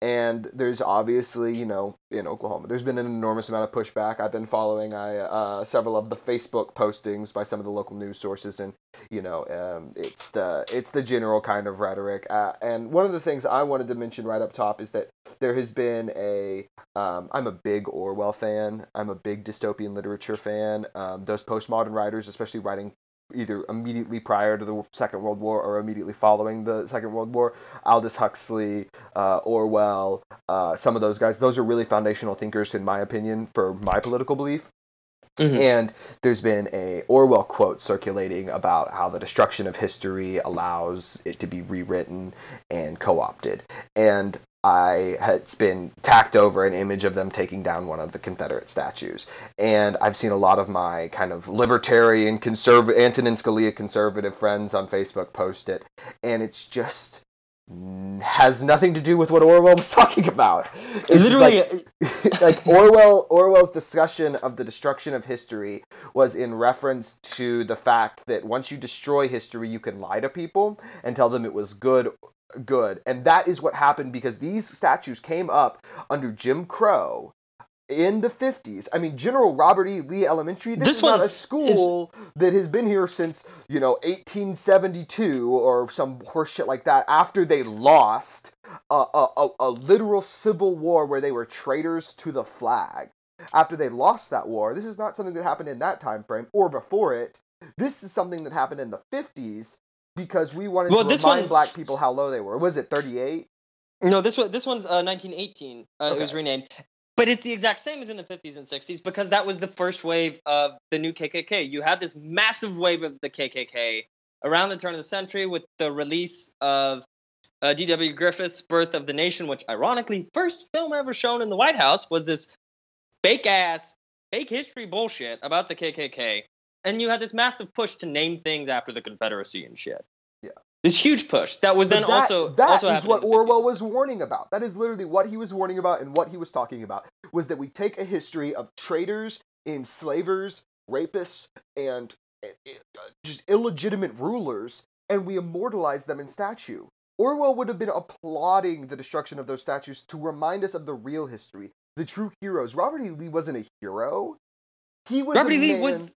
S1: And there's obviously, you know, in Oklahoma, there's been an enormous amount of pushback. I've been following I, uh, several of the Facebook postings by some of the local news sources, and you know, um, it's the it's the general kind of rhetoric. Uh, and one of the things I wanted to mention right up top is that there has been a um, I'm a big Orwell fan. I'm a big dystopian literature fan. Um, those postmodern writers, especially writing either immediately prior to the Second World War or immediately following the Second World War, Aldous Huxley, uh, Orwell, uh, some of those guys, those are really foundational thinkers, in my opinion, for my political belief.
S2: Mhm.
S1: And there's been a Orwell quote circulating about how the destruction of history allows it to be rewritten and co-opted. And I it's been tacked over an image of them taking down one of the Confederate statues. And I've seen a lot of my kind of libertarian conservative Antonin Scalia conservative friends on Facebook post it. And it's just has nothing to do with what Orwell was talking about. It's
S2: literally,
S1: like, uh, like Orwell Orwell's discussion of the destruction of history was in reference to the fact that once you destroy history you can lie to people and tell them it was good good and that is what happened because these statues came up under Jim Crow in the 50s. I mean General Robert E. Lee Elementary this,
S2: This
S1: is not a school that has been here since, you know, 1872 or some horseshit like that after they lost a, a, a, a literal civil war where they were traitors to the flag. After they lost that war, this is not something that happened in that time frame or before it. This is something that happened in the 50s because we wanted
S2: Well,
S1: to
S2: this
S1: remind
S2: one-
S1: black people how low they were. Was it 38?
S2: No, this one this one's uh, 1918. Uh, It was renamed, but it's the exact same as in the 50s and 60s because that was the first wave of the new KKK. You had this massive wave of the KKK around the turn of the century with the release of uh, D.W. Griffith's Birth of the Nation, which ironically, first film ever shown in the White House was this fake ass, fake history bullshit about the KKK. And you had this massive push to name things after the Confederacy and shit.
S1: Yeah.
S2: This huge push that was then
S1: that,
S2: also
S1: that
S2: also
S1: is what Orwell was warning about. That is literally what he was warning about and what he was talking about was that we take a history of traitors, enslavers, rapists, and uh, uh, just illegitimate rulers, and we immortalize them in statue. Orwell would have been applauding the destruction of those statues to remind us of the real history, the true heroes. Robert E. Lee wasn't a hero. He was
S2: Robert E. Lee was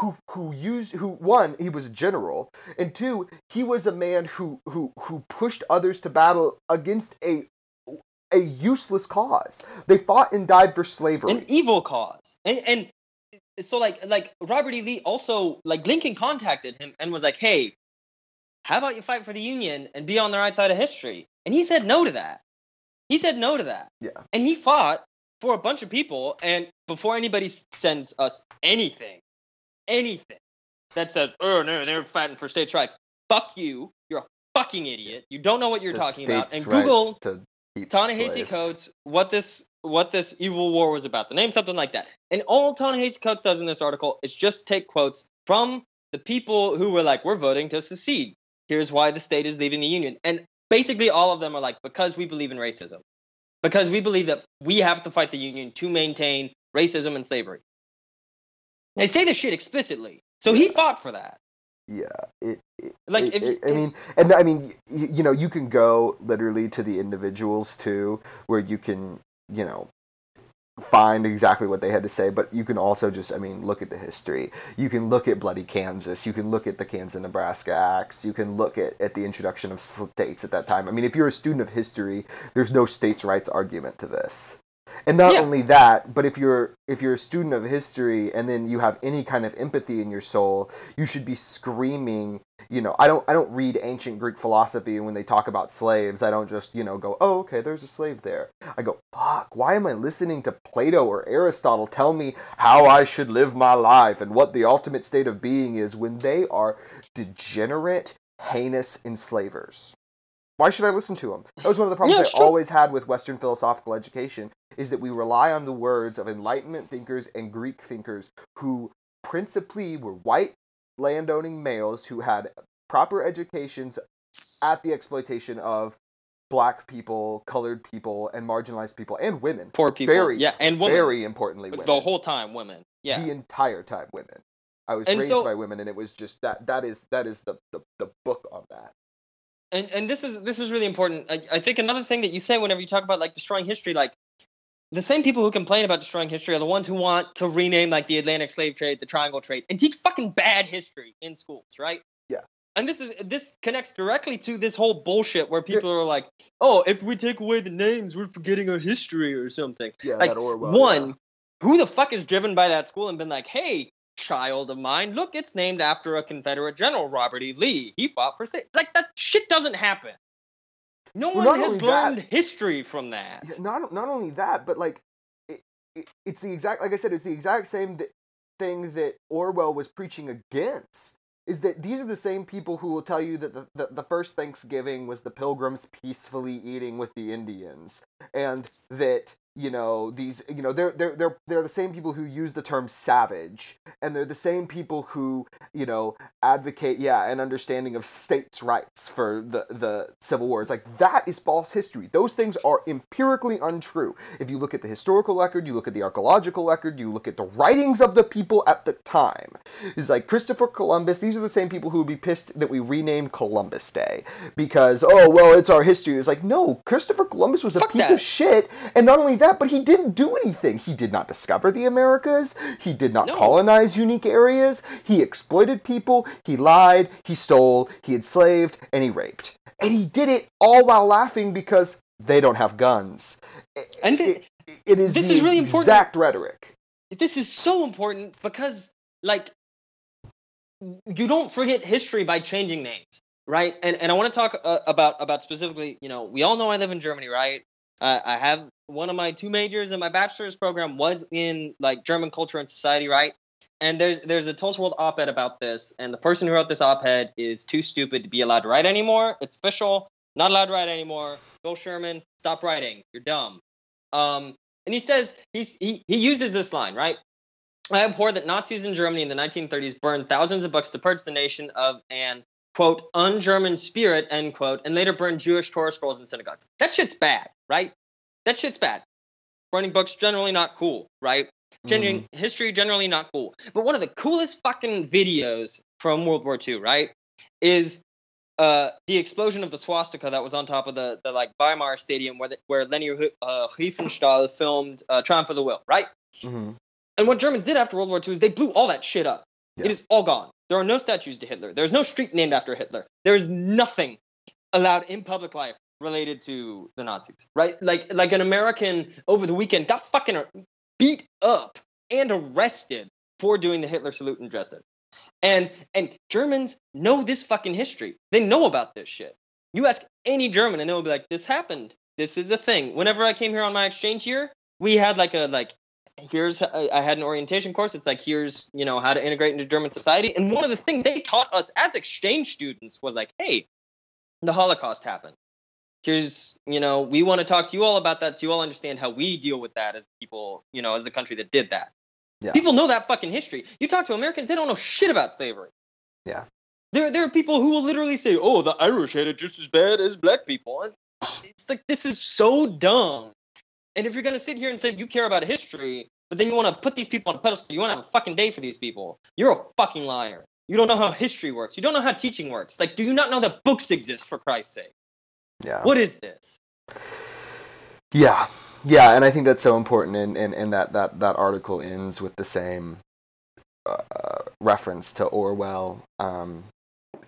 S1: who who used who one he was a general and two he was a man who who who pushed others to battle against a a useless cause. They fought and died for slavery.
S2: An evil cause. And and so like like robert e. Lee also like lincoln contacted him and was like hey how about you fight for the union and be on the right side of history? And he said no to that. He said no to that.
S1: Yeah.
S2: and he fought for a bunch of people and before anybody sends us anything anything that says oh no they're fighting for states' rights fuck you you're a fucking idiot you don't know what you're
S1: The
S2: talking about and google
S1: to
S2: Ta-Nehisi
S1: slaves.
S2: Coates, what this what this evil war was about. The name something like that. And all Ta-Nehisi Coates does in this article is just take quotes from the people who were like, "We're voting to secede. Here's why the state is leaving the union." And basically, all of them are like, "Because we believe in racism. Because we believe that we have to fight the union to maintain racism and slavery." They say this shit explicitly. So he fought for that.
S1: yeah it, it
S2: Like,
S1: it-
S2: if
S1: it- i mean and i mean y- you know you can go literally to the individuals too where you can you know find exactly what they had to say, but you can also just, I mean, look at the history. You can look at Bloody Kansas. You can look at the Kansas Nebraska Acts. You can look at, at the introduction of states at that time. I mean, if you're a student of history, there's no states' rights argument to this. And not
S2: Yeah.
S1: only that, but if you're if you're a student of history and then you have any kind of empathy in your soul, you should be screaming, you know, I don't I don't read ancient Greek philosophy and when they talk about slaves, I don't just, you know, go, "Oh, okay, there's a slave there." I go, "Fuck, why am I listening to Plato or Aristotle tell me how I should live my life and what the ultimate state of being is when they are degenerate, heinous enslavers?" Why should I listen to them? That was one of the problems
S2: Yeah,
S1: I
S2: true.
S1: always had with Western philosophical education is that we rely on the words of Enlightenment thinkers and Greek thinkers who principally were white landowning males who had proper educations at the exploitation of black people, colored people, and marginalized people and women.
S2: Poor people.
S1: Very,
S2: yeah, and women.
S1: Very importantly, women.
S2: the whole time, women. Yeah.
S1: The entire time, women. I was
S2: And
S1: raised
S2: so-
S1: by women, and it was just that. That is that is the the, the book on that.
S2: And and this is this is really important. I, I think another thing that you say whenever you talk about like destroying history, like the same people who complain about destroying history are the ones who want to rename like the Atlantic slave trade, the Triangle trade, and teach fucking bad history in schools, right?
S1: Yeah.
S2: And this is this connects directly to this whole bullshit where people are like, oh, if we take away the names, we're forgetting our history or something.
S1: Yeah,
S2: Like,
S1: that Orwell.
S2: One,
S1: yeah.
S2: who the fuck is driven by that school and been like, hey, child of mine, look, it's named after a Confederate general, Robert E. Lee. He fought for state. Like that shit doesn't happen. No
S1: Well,
S2: one has learned
S1: that-
S2: history from that.
S1: Not not only that, but like it, it, it's the exact like I said, it's the exact same th- thing that Orwell was preaching against. Is that these are the same people who will tell you that the, the, the first Thanksgiving was the pilgrims peacefully eating with the Indians, and that you know these you know they're they're they're they're the same people who use the term savage, and they're the same people who you know advocate yeah an understanding of states' rights for the the civil wars like that is false history. Those things are empirically untrue. If you look at the historical record you look at the archaeological record you look at the writings of the people at the time. It's like christopher columbus these are the same people who would be pissed that we renamed columbus day because oh well it's our history. It's like no christopher columbus was a
S2: Fuck
S1: piece
S2: that.
S1: of shit and not only that but he didn't do anything he did not discover the americas he did not
S2: No.
S1: colonize unique areas he exploited people he lied he stole he enslaved and he raped and he did it all while laughing because they don't have guns
S2: And
S1: it, it- it is
S2: this is really important.
S1: exact rhetoric
S2: This is so important because, like, you don't forget history by changing names, right? And and I want to talk uh, about about specifically. You know, we all know I live in Germany, right? I have one of my two majors in my bachelor's program was in like German culture and society, right? And there's there's a Tulsa World op-ed about this, and the person who wrote this op-ed is too stupid to be allowed to write anymore. It's official, not allowed to write anymore. Bill Sherman, stop writing. You're dumb. Um, and he says he's he he uses this line, right? I abhor that Nazis in Germany in the 1930s burned thousands of books to purge the nation of an quote un-German spirit end quote, and later burned Jewish Torah scrolls in synagogues. That shit's bad, right? That shit's bad. Burning books generally not cool, right? Changing history generally not cool. But one of the coolest fucking videos from World War II, right, is uh, the explosion of the swastika that was on top of the, the like Weimar Stadium where the, where Leni uh, Riefenstahl filmed uh, Triumph of the Will, right?
S1: Mhm.
S2: And what Germans did after World War II is they blew all that shit up.
S1: Yeah.
S2: It is all gone. There are no statues to Hitler. There's no street named after Hitler. There is nothing allowed in public life related to the Nazis, right? Like like an American over the weekend got fucking beat up and arrested for doing the Hitler salute in Dresden. And and Germans know this fucking history. They know about this shit. You ask any German and they'll be like, "This happened. This is a thing." Whenever I came here on my exchange year, we had like a like here's I I had an orientation course. It's like here's you know how to integrate into German society. And one of the things they taught us as exchange students was like, "Hey, the Holocaust happened. Here's you know we want to talk to you all about that so you all understand how we deal with that as people you know as the country that did that."
S1: Yeah.
S2: People know that fucking history. You talk to Americans, they don't know shit about slavery.
S1: Yeah.
S2: There, there are people who will literally say, "Oh, the Irish had it just as bad as black people." It's, it's like this is so dumb. And if you're gonna sit here and say you care about history, but then you want to put these people on a pedestal, you want to have a fucking day for these people, you're a fucking liar. You don't know how history works. You don't know how teaching works. Like, do you not know that books exist for Christ's sake?
S1: Yeah.
S2: What is this?
S1: Yeah, yeah, and I think that's so important, and, and, and that, that, that article ends with the same uh, reference to Orwell. Um,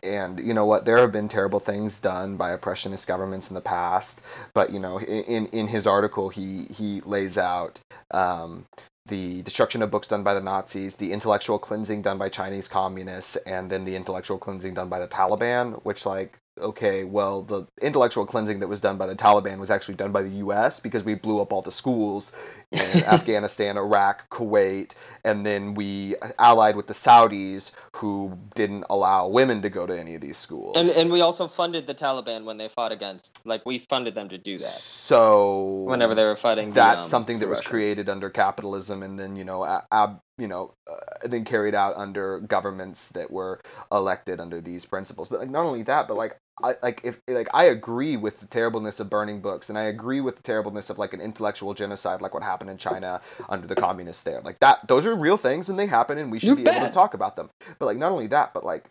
S1: and you know what? There have been terrible things done by oppressionist governments in the past, but you know, in in his article, he he lays out um, the destruction of books done by the Nazis, the intellectual cleansing done by Chinese communists, and then the intellectual cleansing done by the Taliban. Which, like, okay, well, the intellectual cleansing that was done by the Taliban was actually done by the U.S. because we blew up all the schools in Afghanistan, Iraq, Kuwait, and then we allied with the Saudis, who didn't allow women to go to any of these schools.
S2: And and we also funded the Taliban when they fought against. Like, we funded them to do that
S1: so
S2: whenever they were fighting. the,
S1: that's
S2: um,
S1: something that was
S2: Russians.
S1: created under capitalism and then you know ab, you know uh, then carried out under governments that were elected under these principles. But like not only that but like I like if like I agree with the terribleness of burning books and I agree with the terribleness of like an intellectual genocide like what happened in China under the communists there. Like that those are real things and they happen and we should
S2: You're
S1: be able to talk about them. But like not only that but like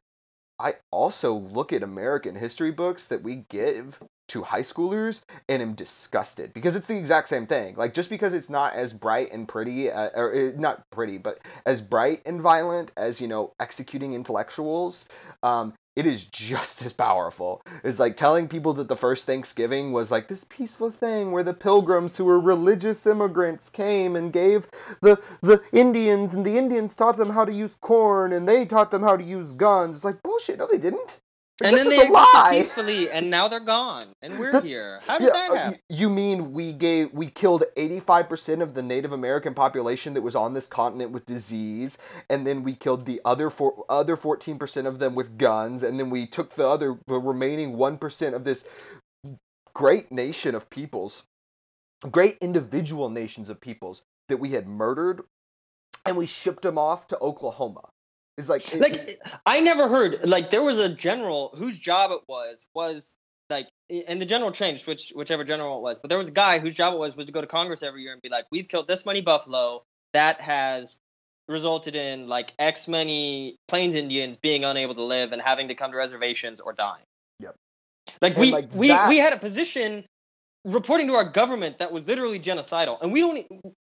S1: I also look at American history books that we give to high schoolers and am disgusted because it's the exact same thing. Like just because it's not as bright and pretty, uh, or uh, not pretty, but as bright and violent as you know executing intellectuals, um, it is just as powerful. It's like telling people that the first Thanksgiving was like this peaceful thing where the pilgrims who were religious immigrants came and gave the the Indians and the Indians taught them how to use corn and they taught them how to use guns. It's like bullshit. No, they didn't.
S2: And
S1: That's
S2: then they existed peacefully, and now they're gone, and we're
S1: That-
S2: here. How did that
S1: uh,
S2: happen?
S1: You mean we gave we killed 85% of the Native American population that was on this continent with disease and then we killed the other four, other 14% of them with guns and then we took the other the remaining 1% of this great nation of peoples great individual nations of peoples that we had murdered and we shipped them off to Oklahoma. It's like it-
S2: like I never heard like there was a general whose job it was was like and the general changed which whichever general it was but there was a guy whose job it was was to go to Congress every year and be like we've killed this many buffalo that has resulted in like X many Plains Indians being unable to live and having to come to reservations or dying.
S1: Yep.
S2: Like
S1: And,
S2: we
S1: like,
S2: we
S1: that-
S2: we had a position reporting to our government that was literally genocidal and we don't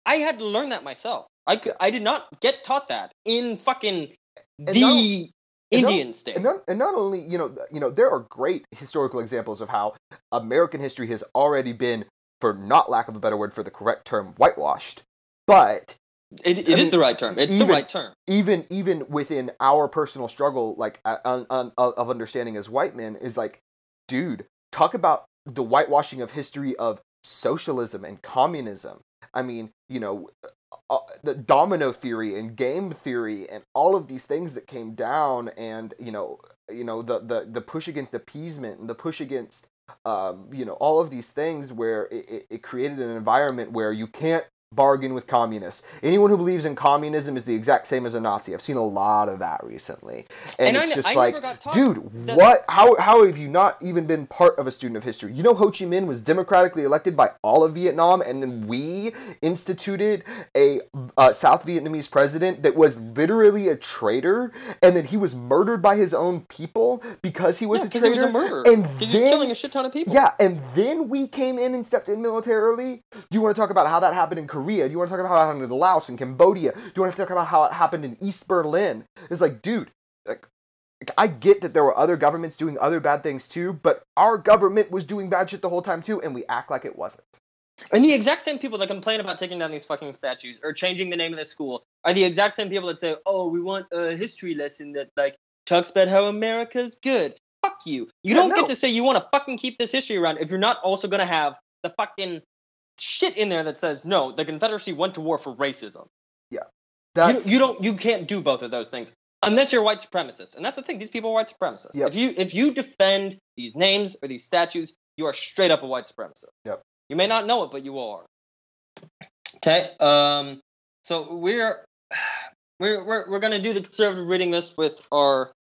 S2: I had to learn that myself. I could, I did not get taught that in fucking the
S1: and not-
S2: Indian state.
S1: and not, and not only you know you know there are great historical examples of how American history has already been, for not lack of a better word for the correct term, whitewashed. But
S2: It, it is
S1: mean,
S2: the right term. It's
S1: even-
S2: the right term.
S1: even even within our personal struggle, like uh, of understanding as white men, is like, dude, talk about the whitewashing of history of socialism and communism. I mean, you know, uh, the domino theory and game theory and all of these things that came down, and you know, you know, the the the push against appeasement and the push against, um, you know, all of these things where it, it, it created an environment where you can't bargain with communists. Anyone who believes in communism is the exact same as a Nazi. I've seen a lot of that recently, and,
S2: And
S1: it's
S2: n-
S1: just
S2: I
S1: like,
S2: never got taught
S1: dude,
S2: that-
S1: what? How how have you not even been part of a student of history? You know, Ho Chi Minh was democratically elected by all of Vietnam, and then we instituted a uh, South Vietnamese president that was literally a traitor, and then he was murdered by his own people because he was
S2: Yeah,
S1: a traitor.
S2: he was a murderer.
S1: And
S2: Because he was killing a shit ton of people.
S1: yeah, and then we came in and stepped in militarily. Do you want to talk about how that happened in Korea? Do you want to talk about how it happened in Laos and Cambodia? Do you want to talk about how it happened in East Berlin? It's like, dude, like, like, I get that there were other governments doing other bad things too, but our government was doing bad shit the whole time too, and we act like it wasn't.
S2: And the exact same people that complain about taking down these fucking statues or changing the name of the school are the exact same people that say, "Oh, we want a history lesson that like talks about how America's good." Fuck you. You
S1: Yeah,
S2: don't
S1: no.
S2: get to say you want to fucking keep this history around if you're not also gonna have the fucking shit in there that says, "No, the Confederacy went to war for racism." Yeah,
S1: That's
S2: don't- you don't. You can't do both of those things unless you're white supremacist, and that's the thing. These people are white supremacists.
S1: Yep.
S2: If you if you defend these names or these statues, you are straight up a white supremacist.
S1: Yep.
S2: You may not know it, but you are. Okay. Um. So we're we're we're, we're gonna do the conservative reading list with our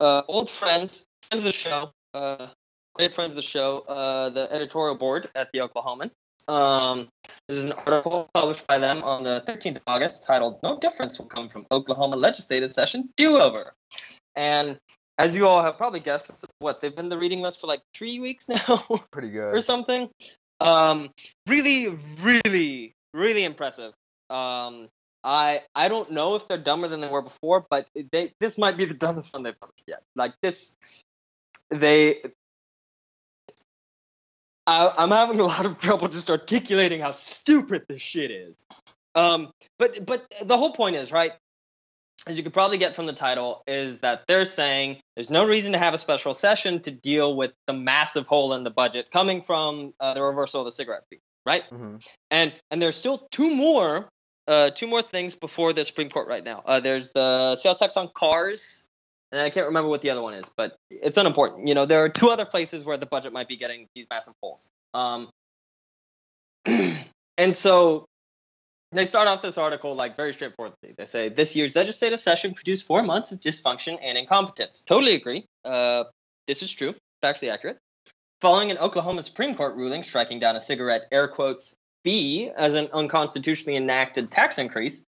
S2: uh, old friends, friends of the show, uh, great friends of the show, uh, the editorial board at the Oklahoman. Um, this is an article published by them on the 13th of August titled "No Difference Will Come from Oklahoma Legislative Session Do-Over." And as you all have probably guessed, it's what they've been the reading list for like three weeks now
S1: pretty good.
S2: or something. Um, really, really, really impressive. Um, I I don't know if they're dumber than they were before, but they this might be the dumbest one they've published yet. Like this, they. I, I'm having a lot of trouble just articulating how stupid this shit is. Um, but but the whole point is right, as you could probably get from the title, is that they're saying there's no reason to have a special session to deal with the massive hole in the budget coming from uh, the reversal of the cigarette fee, right?
S1: hmm
S2: And and there's still two more uh, two more things before the Supreme Court right now. Uh, there's the sales tax on cars, and I can't remember what the other one is, but it's unimportant. You know, there are two other places where the budget might be getting these massive holes. Um, and so they start off this article like very straightforwardly. They say this year's legislative session produced four months of dysfunction and incompetence. Totally agree. Uh, this is true, factually accurate. Following an Oklahoma Supreme Court ruling striking down a cigarette air quotes fee as an unconstitutionally enacted tax increase,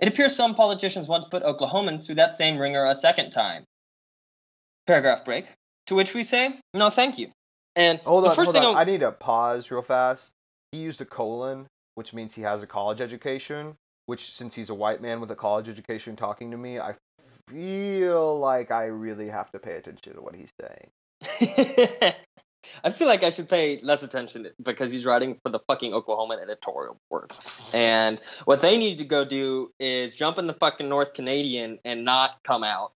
S2: it appears some politicians want to put Oklahomans through that same wringer a second time. Paragraph break. To which we say, no, thank you. And
S1: Hold on,
S2: first
S1: hold
S2: thing
S1: on. I need to pause real fast. He used a colon, which means he has a college education. Which, since he's a white man with a college education talking to me, I feel like I really have to pay attention to what he's saying.
S2: I feel like I should pay less attention because he's writing for the fucking Oklahoma editorial board. And what they need to go do is jump in the fucking North Canadian and not come out.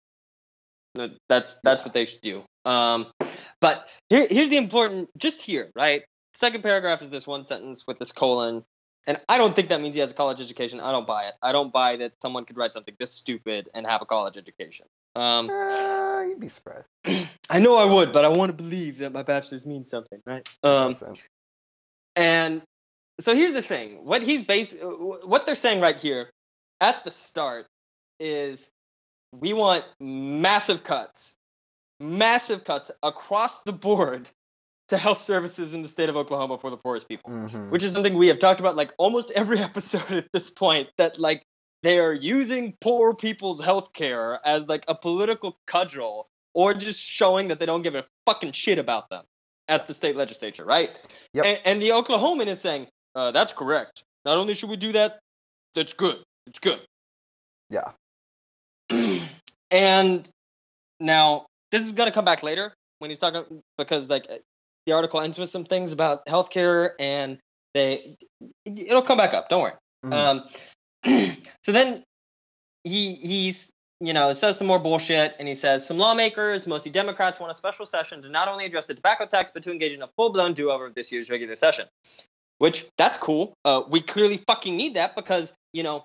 S2: That's that's what they should do. Um, but here, here's the important, just here, right? Second paragraph is this one sentence with this colon. And I don't think that means he has a college education. I don't buy it. I don't buy that someone could write something this stupid and have a college education. Um,
S1: Uh, you'd be surprised.
S2: I know I would, but I want to believe that my bachelor's means something, right? Um, and so here's the thing: what he's base, uh, what they're saying right here at the start is, we want massive cuts, massive cuts across the board to health services in the state of Oklahoma for the poorest people
S1: Mhm.
S2: which is something we have talked about like almost every episode at this point that like they are using poor people's health care as like a political cudgel or just showing that they don't give a fucking shit about them at the state legislature right
S1: Yep.
S2: and, and the oklahoman is saying uh, that's correct not only should we do that that's good it's good
S1: Yeah.
S2: and now this is going to come back later when he's talking because like the article ends with some things about healthcare and they it'll come back up don't worry
S1: Mhm.
S2: um so then he he's you know says some more bullshit and he says some lawmakers mostly democrats want a special session to not only address the tobacco tax but to engage in a full-blown do-over of this year's regular session which that's cool uh, we clearly fucking need that because you know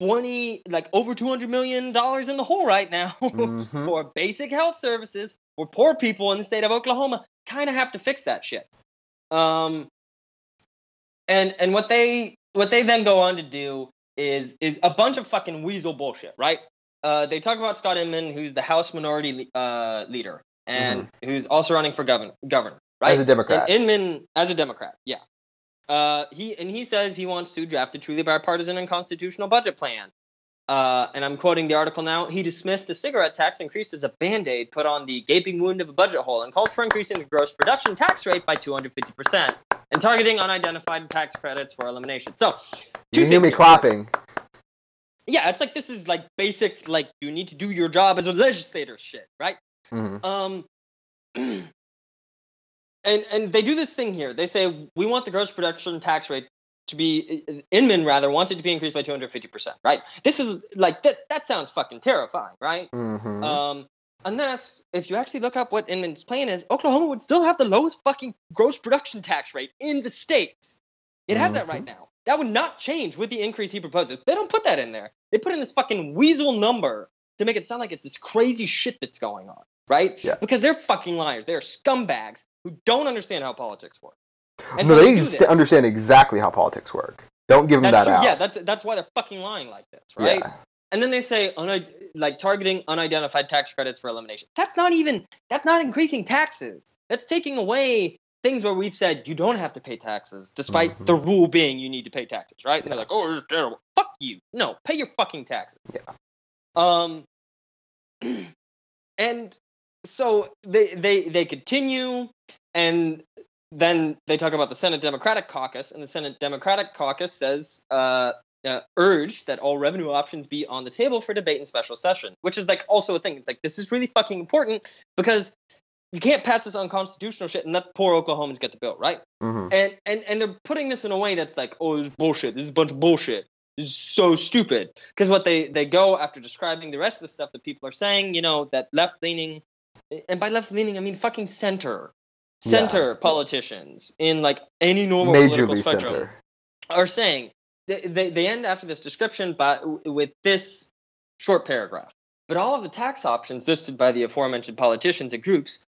S2: 20 like over 200 million dollars in the hole right now
S1: Mhm.
S2: for basic health services for poor people in the state of Oklahoma kind of have to fix that shit. Um and and what they what they then go on to do is is a bunch of fucking weasel bullshit, right? Uh, they talk about Scott Inman, who's the House Minority uh, Leader and who's also running for governor. Governor, right?
S1: As a Democrat.
S2: And Inman, as a Democrat, yeah. Uh, he and he says he wants to draft a truly bipartisan and constitutional budget plan. Uh, and I'm quoting the article now. He dismissed the cigarette tax increase as a band aid put on the gaping wound of a budget hole and called for increasing the gross production tax rate by 250% and targeting unidentified tax credits for elimination. So, two
S1: You hear me clapping.
S2: Yeah, it's like this is like basic, like you need to do your job as a legislator shit, right?
S1: Mhm.
S2: Um, and and they do this thing here. They say we want the gross production tax rate to be Inman rather wants it to be increased by 250 percent, right? This is like that. That sounds fucking terrifying, right?
S1: Mhm.
S2: Um, unless if you actually look up what Inman's plan is, Oklahoma would still have the lowest fucking gross production tax rate in the states. It has that right mm-hmm. now. That would not change with the increase he proposes. They don't put that in there. They put in this fucking weasel number to make it sound like it's this crazy shit that's going on, right?
S1: Yeah.
S2: Because they're fucking liars. They're scumbags who don't understand how politics work. And
S1: no,
S2: so
S1: they
S2: this.
S1: understand exactly how politics work. Don't give them
S2: That's
S1: that
S2: true.
S1: out.
S2: Yeah, that's that's why they're fucking lying like this, right?
S1: Yeah.
S2: And then they say uni- like targeting unidentified tax credits for elimination. That's not even that's not increasing taxes. That's taking away things where we've said you don't have to pay taxes, despite
S1: Mhm.
S2: the rule being you need to pay taxes, right? And they're like, oh, this is terrible. Fuck you. No, pay your fucking taxes.
S1: Yeah.
S2: Um. And so they they they continue, and then they talk about the Senate Democratic Caucus, and the Senate Democratic Caucus says uh, uh, urged that all revenue options be on the table for debate in special session, which is like also a thing. It's like this is really fucking important because you can't pass this unconstitutional shit and let poor Oklahomans get the bill, right?
S1: Mhm.
S2: And and and they're putting this in a way that's like, oh, this is bullshit. This is a bunch of bullshit. This is so stupid. Because what they they go after describing the rest of the stuff that people are saying, you know, that left leaning, and by left leaning I mean fucking center,
S1: Yeah.
S2: center politicians in like any normal
S1: Majorly
S2: political spectrum
S1: center.
S2: are saying they, they, they end after this description by with this short paragraph. But all of the tax options listed by the aforementioned politicians and groups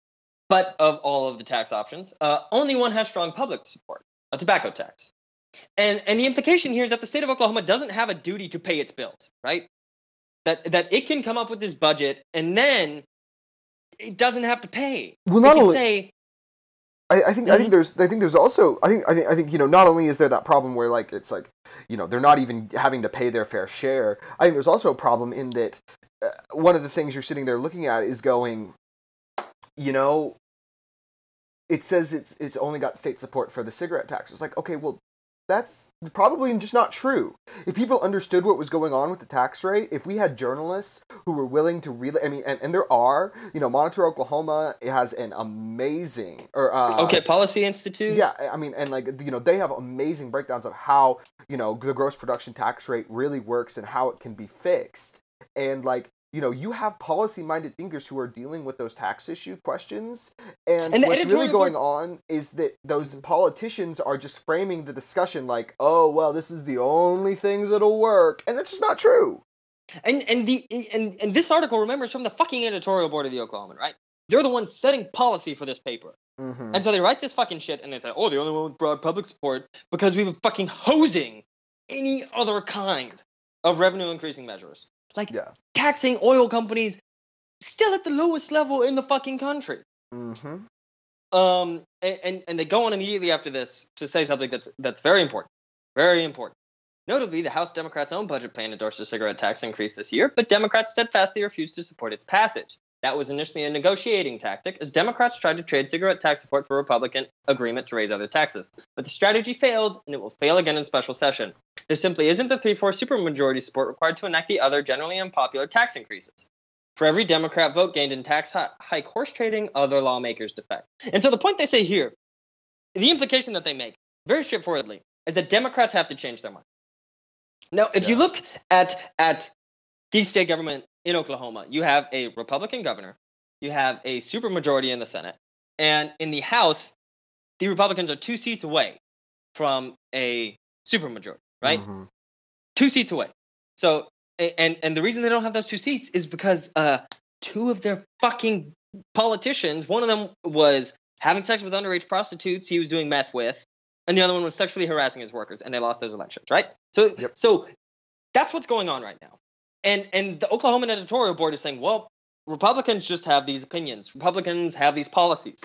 S2: but of all of the tax options uh, only one has strong public support a tobacco tax. And and the implication here is that the state of oklahoma doesn't have a duty to pay its bills right? That that it can come up with this budget and then it doesn't have to pay.
S1: Well, not
S2: can
S1: only
S2: say
S1: I, I think I think there's I think there's also I think I think I think you know not only is there that problem where like it's like you know they're not even having to pay their fair share. I think there's also a problem in that uh, one of the things you're sitting there looking at is going, you know, it says it's it's only got state support for the cigarette tax. It's like okay, well that's probably just not true. If people understood what was going on with the tax rate, if we had journalists who were willing to really, I mean, and, and there are, you know, Monitor Oklahoma has an amazing, or uh,
S2: OK Policy Institute
S1: yeah, I mean, and like you know, they have amazing breakdowns of how you know the gross production tax rate really works and how it can be fixed. And like you know, you have policy-minded thinkers who are dealing with those tax issue questions. And,
S2: And
S1: what's really going on is that those politicians are just framing the discussion like, "Oh, well, this is the only thing that'll work," and that's just not true.
S2: And and the and and this article remember is from the fucking editorial board of the Oklahoman, right? They're the ones setting policy for this paper.
S1: Mm-hmm.
S2: And so they write this fucking shit and they say, "Oh, the only one with broad public support because we've been fucking hosing any other kind of revenue increasing measures. Like
S1: Yeah.
S2: taxing oil companies still at the lowest level in the fucking country."
S1: Mm-hmm.
S2: Um and, and and they go on immediately after this to say something that's that's very important. Very important. Notably, the House Democrats' own budget plan endorsed a cigarette tax increase this year, but Democrats steadfastly refused to support its passage. That was initially a negotiating tactic, as Democrats tried to trade cigarette tax support for Republican agreement to raise other taxes. But the strategy failed, and it will fail again in special session. There simply isn't a 3 4 supermajority support required to enact the other generally unpopular tax increases. For every Democrat vote gained in tax hike horse trading, other lawmakers defect. And so the point they say here, the implication that they make, very straightforwardly, is that Democrats have to change their mind. Now, if you look at at the state government in Oklahoma, you have a Republican governor, you have a supermajority in the Senate, and in the House, the Republicans are two seats away from a supermajority, right?
S1: Mm-hmm.
S2: Two seats away. So, and and the reason they don't have those two seats is because uh, two of their fucking politicians, one of them was having sex with underage prostitutes he was doing meth with, and the other one was sexually harassing his workers, and they lost those elections, right? So,
S1: Yep.
S2: so that's what's going on right now. And and the Oklahoma editorial board is saying, well, Republicans just have these opinions. Republicans have these policies.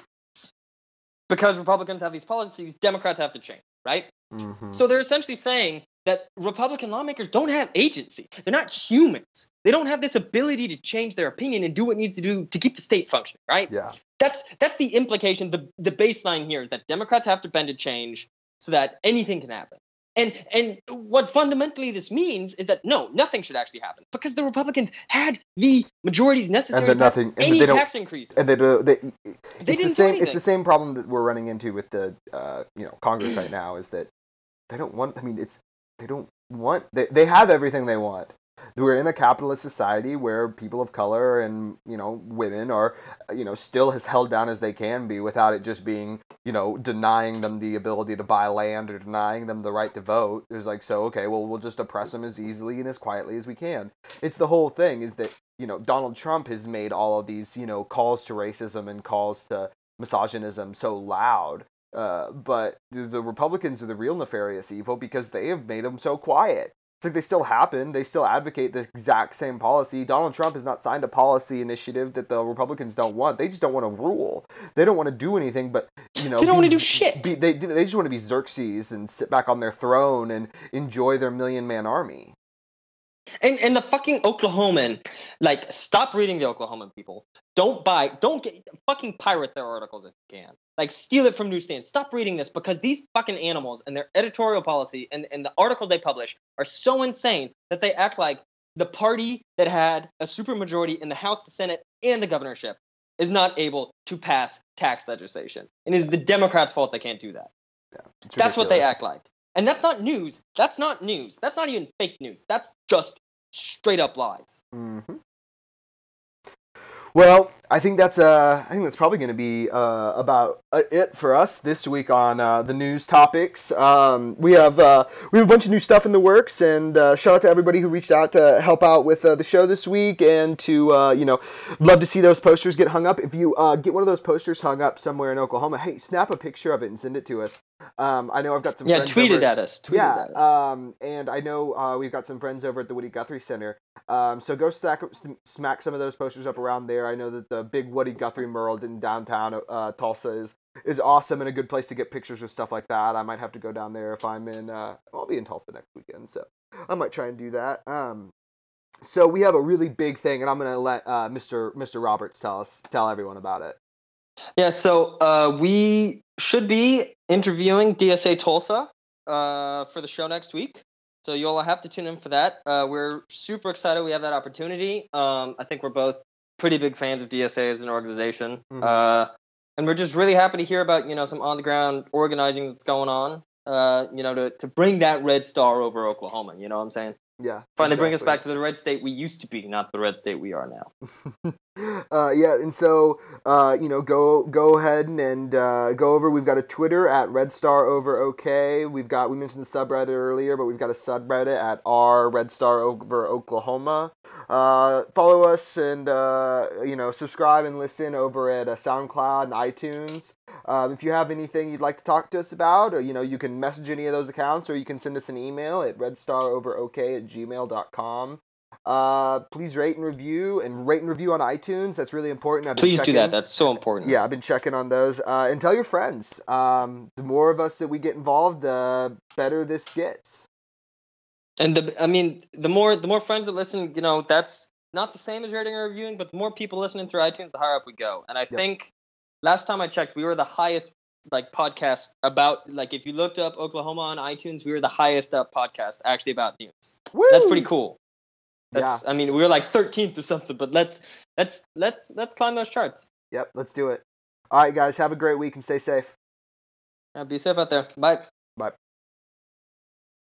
S2: Because Republicans have these policies, Democrats have to change, right?
S1: Mhm.
S2: So they're essentially saying that Republican lawmakers don't have agency. They're not humans. They don't have this ability to change their opinion and do what needs to do to keep the state functioning, right?
S1: Yeah.
S2: That's that's the implication. The the baseline here is that Democrats have to bend to change so that anything can happen. And and what fundamentally this means is that no, nothing should actually happen because the Republicans had the majorities necessary
S1: then
S2: to
S1: nothing- and
S2: any
S1: they don't-
S2: tax increases.
S1: and they do they, it's
S2: They
S1: the
S2: didn't do
S1: same it's the same problem that we're running into with the uh, you know Congress right now is that they don't want I mean it's they don't want they, they have everything they want. We're in a capitalist society where people of color and you know women are you know still as held down as they can be without it just being you know denying them the ability to buy land or denying them the right to vote. It's like so okay well we'll just oppress them as easily and as quietly as we can. It's the whole thing is that you know Donald Trump has made all of these you know calls to racism and calls to misogynism so loud. Uh, but the, the Republicans are the real nefarious evil because they have made them so quiet. It's like they still happen. They still advocate the exact same policy. Donald Trump has not signed a policy initiative that the Republicans don't want. They just don't want to rule. They don't want to do anything but you know.
S2: They don't wanna do shit.
S1: Be, they they just want to be Xerxes and sit back on their throne and enjoy their million man army.
S2: And and the fucking Oklahoman, like, stop reading the Oklahoman people. Don't buy, don't get fucking pirate their articles if you can. Like, steal it from newsstands. Stop reading this because these fucking animals and their editorial policy and, and the articles they publish are so insane that they act like the party that had a supermajority in the House, the Senate, and the governorship is not able to pass tax legislation. And it is the Democrats' fault they can't do that.
S1: It's
S2: That's what they act like. And that's not news. That's not news. That's not even fake news. That's just straight up lies.
S1: hmm Well, I think that's uh, I think that's probably going to be uh, about uh, it for us this week on uh, the news topics. Um, we have uh, we have a bunch of new stuff in the works, and uh, shout out to everybody who reached out to help out with uh, the show this week, and to uh, you know, love to see those posters get hung up. If you get one of those posters hung up somewhere in Oklahoma, hey, snap a picture of it and send it to us. Um, I know I've got some
S2: Yeah,
S1: friends
S2: tweet
S1: over
S2: at us. Tweet
S1: yeah,
S2: at us.
S1: um, and I know uh, we've got some friends over at the Woody Guthrie Center. Um, so go stack, smack some of those posters up around there. I know that the big Woody Guthrie mural in downtown uh, Tulsa is is awesome and a good place to get pictures of stuff like that. I might have to go down there if I'm in. Uh, I'll be in Tulsa next weekend, so I might try and do that. Um, so we have a really big thing, and I'm gonna let uh, Mr. Mr. Roberts tell us tell everyone about it.
S2: Yeah, so uh, we should be interviewing DSA Tulsa uh, for the show next week. So you'll have to tune in for that. Uh, we're super excited we have that opportunity. Um, I think we're both pretty big fans of DSA as an organization.
S1: Mhm.
S2: Uh, and we're just really happy to hear about, you know, some on the ground organizing that's going on, uh, you know, to, to bring that red star over Oklahoma. You know what I'm saying?
S1: Yeah,
S2: Finally bring us back to the red state we used to be, not the red state we are now.
S1: uh, yeah, and so uh, you know, go go ahead and, and uh, go over. We've got a Twitter at Red Star Over OK. We've got we mentioned the subreddit earlier, but we've got a subreddit at R Red Star Over Oklahoma. Uh, follow us and uh, you know subscribe and listen over at uh, SoundCloud and iTunes. Um, if you have anything you'd like to talk to us about, or you know, you can message any of those accounts, or you can send us an email at redstaroverok at gmail.com. Uh, please rate and review and rate and review on iTunes. That's really important. I've been
S2: Please do that.
S1: checking-
S2: That's so important.
S1: yeah, I've been checking on those. Uh, and tell your friends. Um, the more of us that we get involved, the better this gets.
S2: and the i mean the more the more friends that listen you know that's not the same as rating or reviewing but the more people listening through itunes the higher up we go and i think last time i checked we were the highest like podcast about like if you looked up oklahoma on itunes we were the highest up podcast actually about news that's pretty cool that's i mean we were like 13th or something but let's let's let's let's climb those charts
S1: Yep, let's do it. All right, guys, have a great week and stay safe.
S2: Uh, be safe out there bye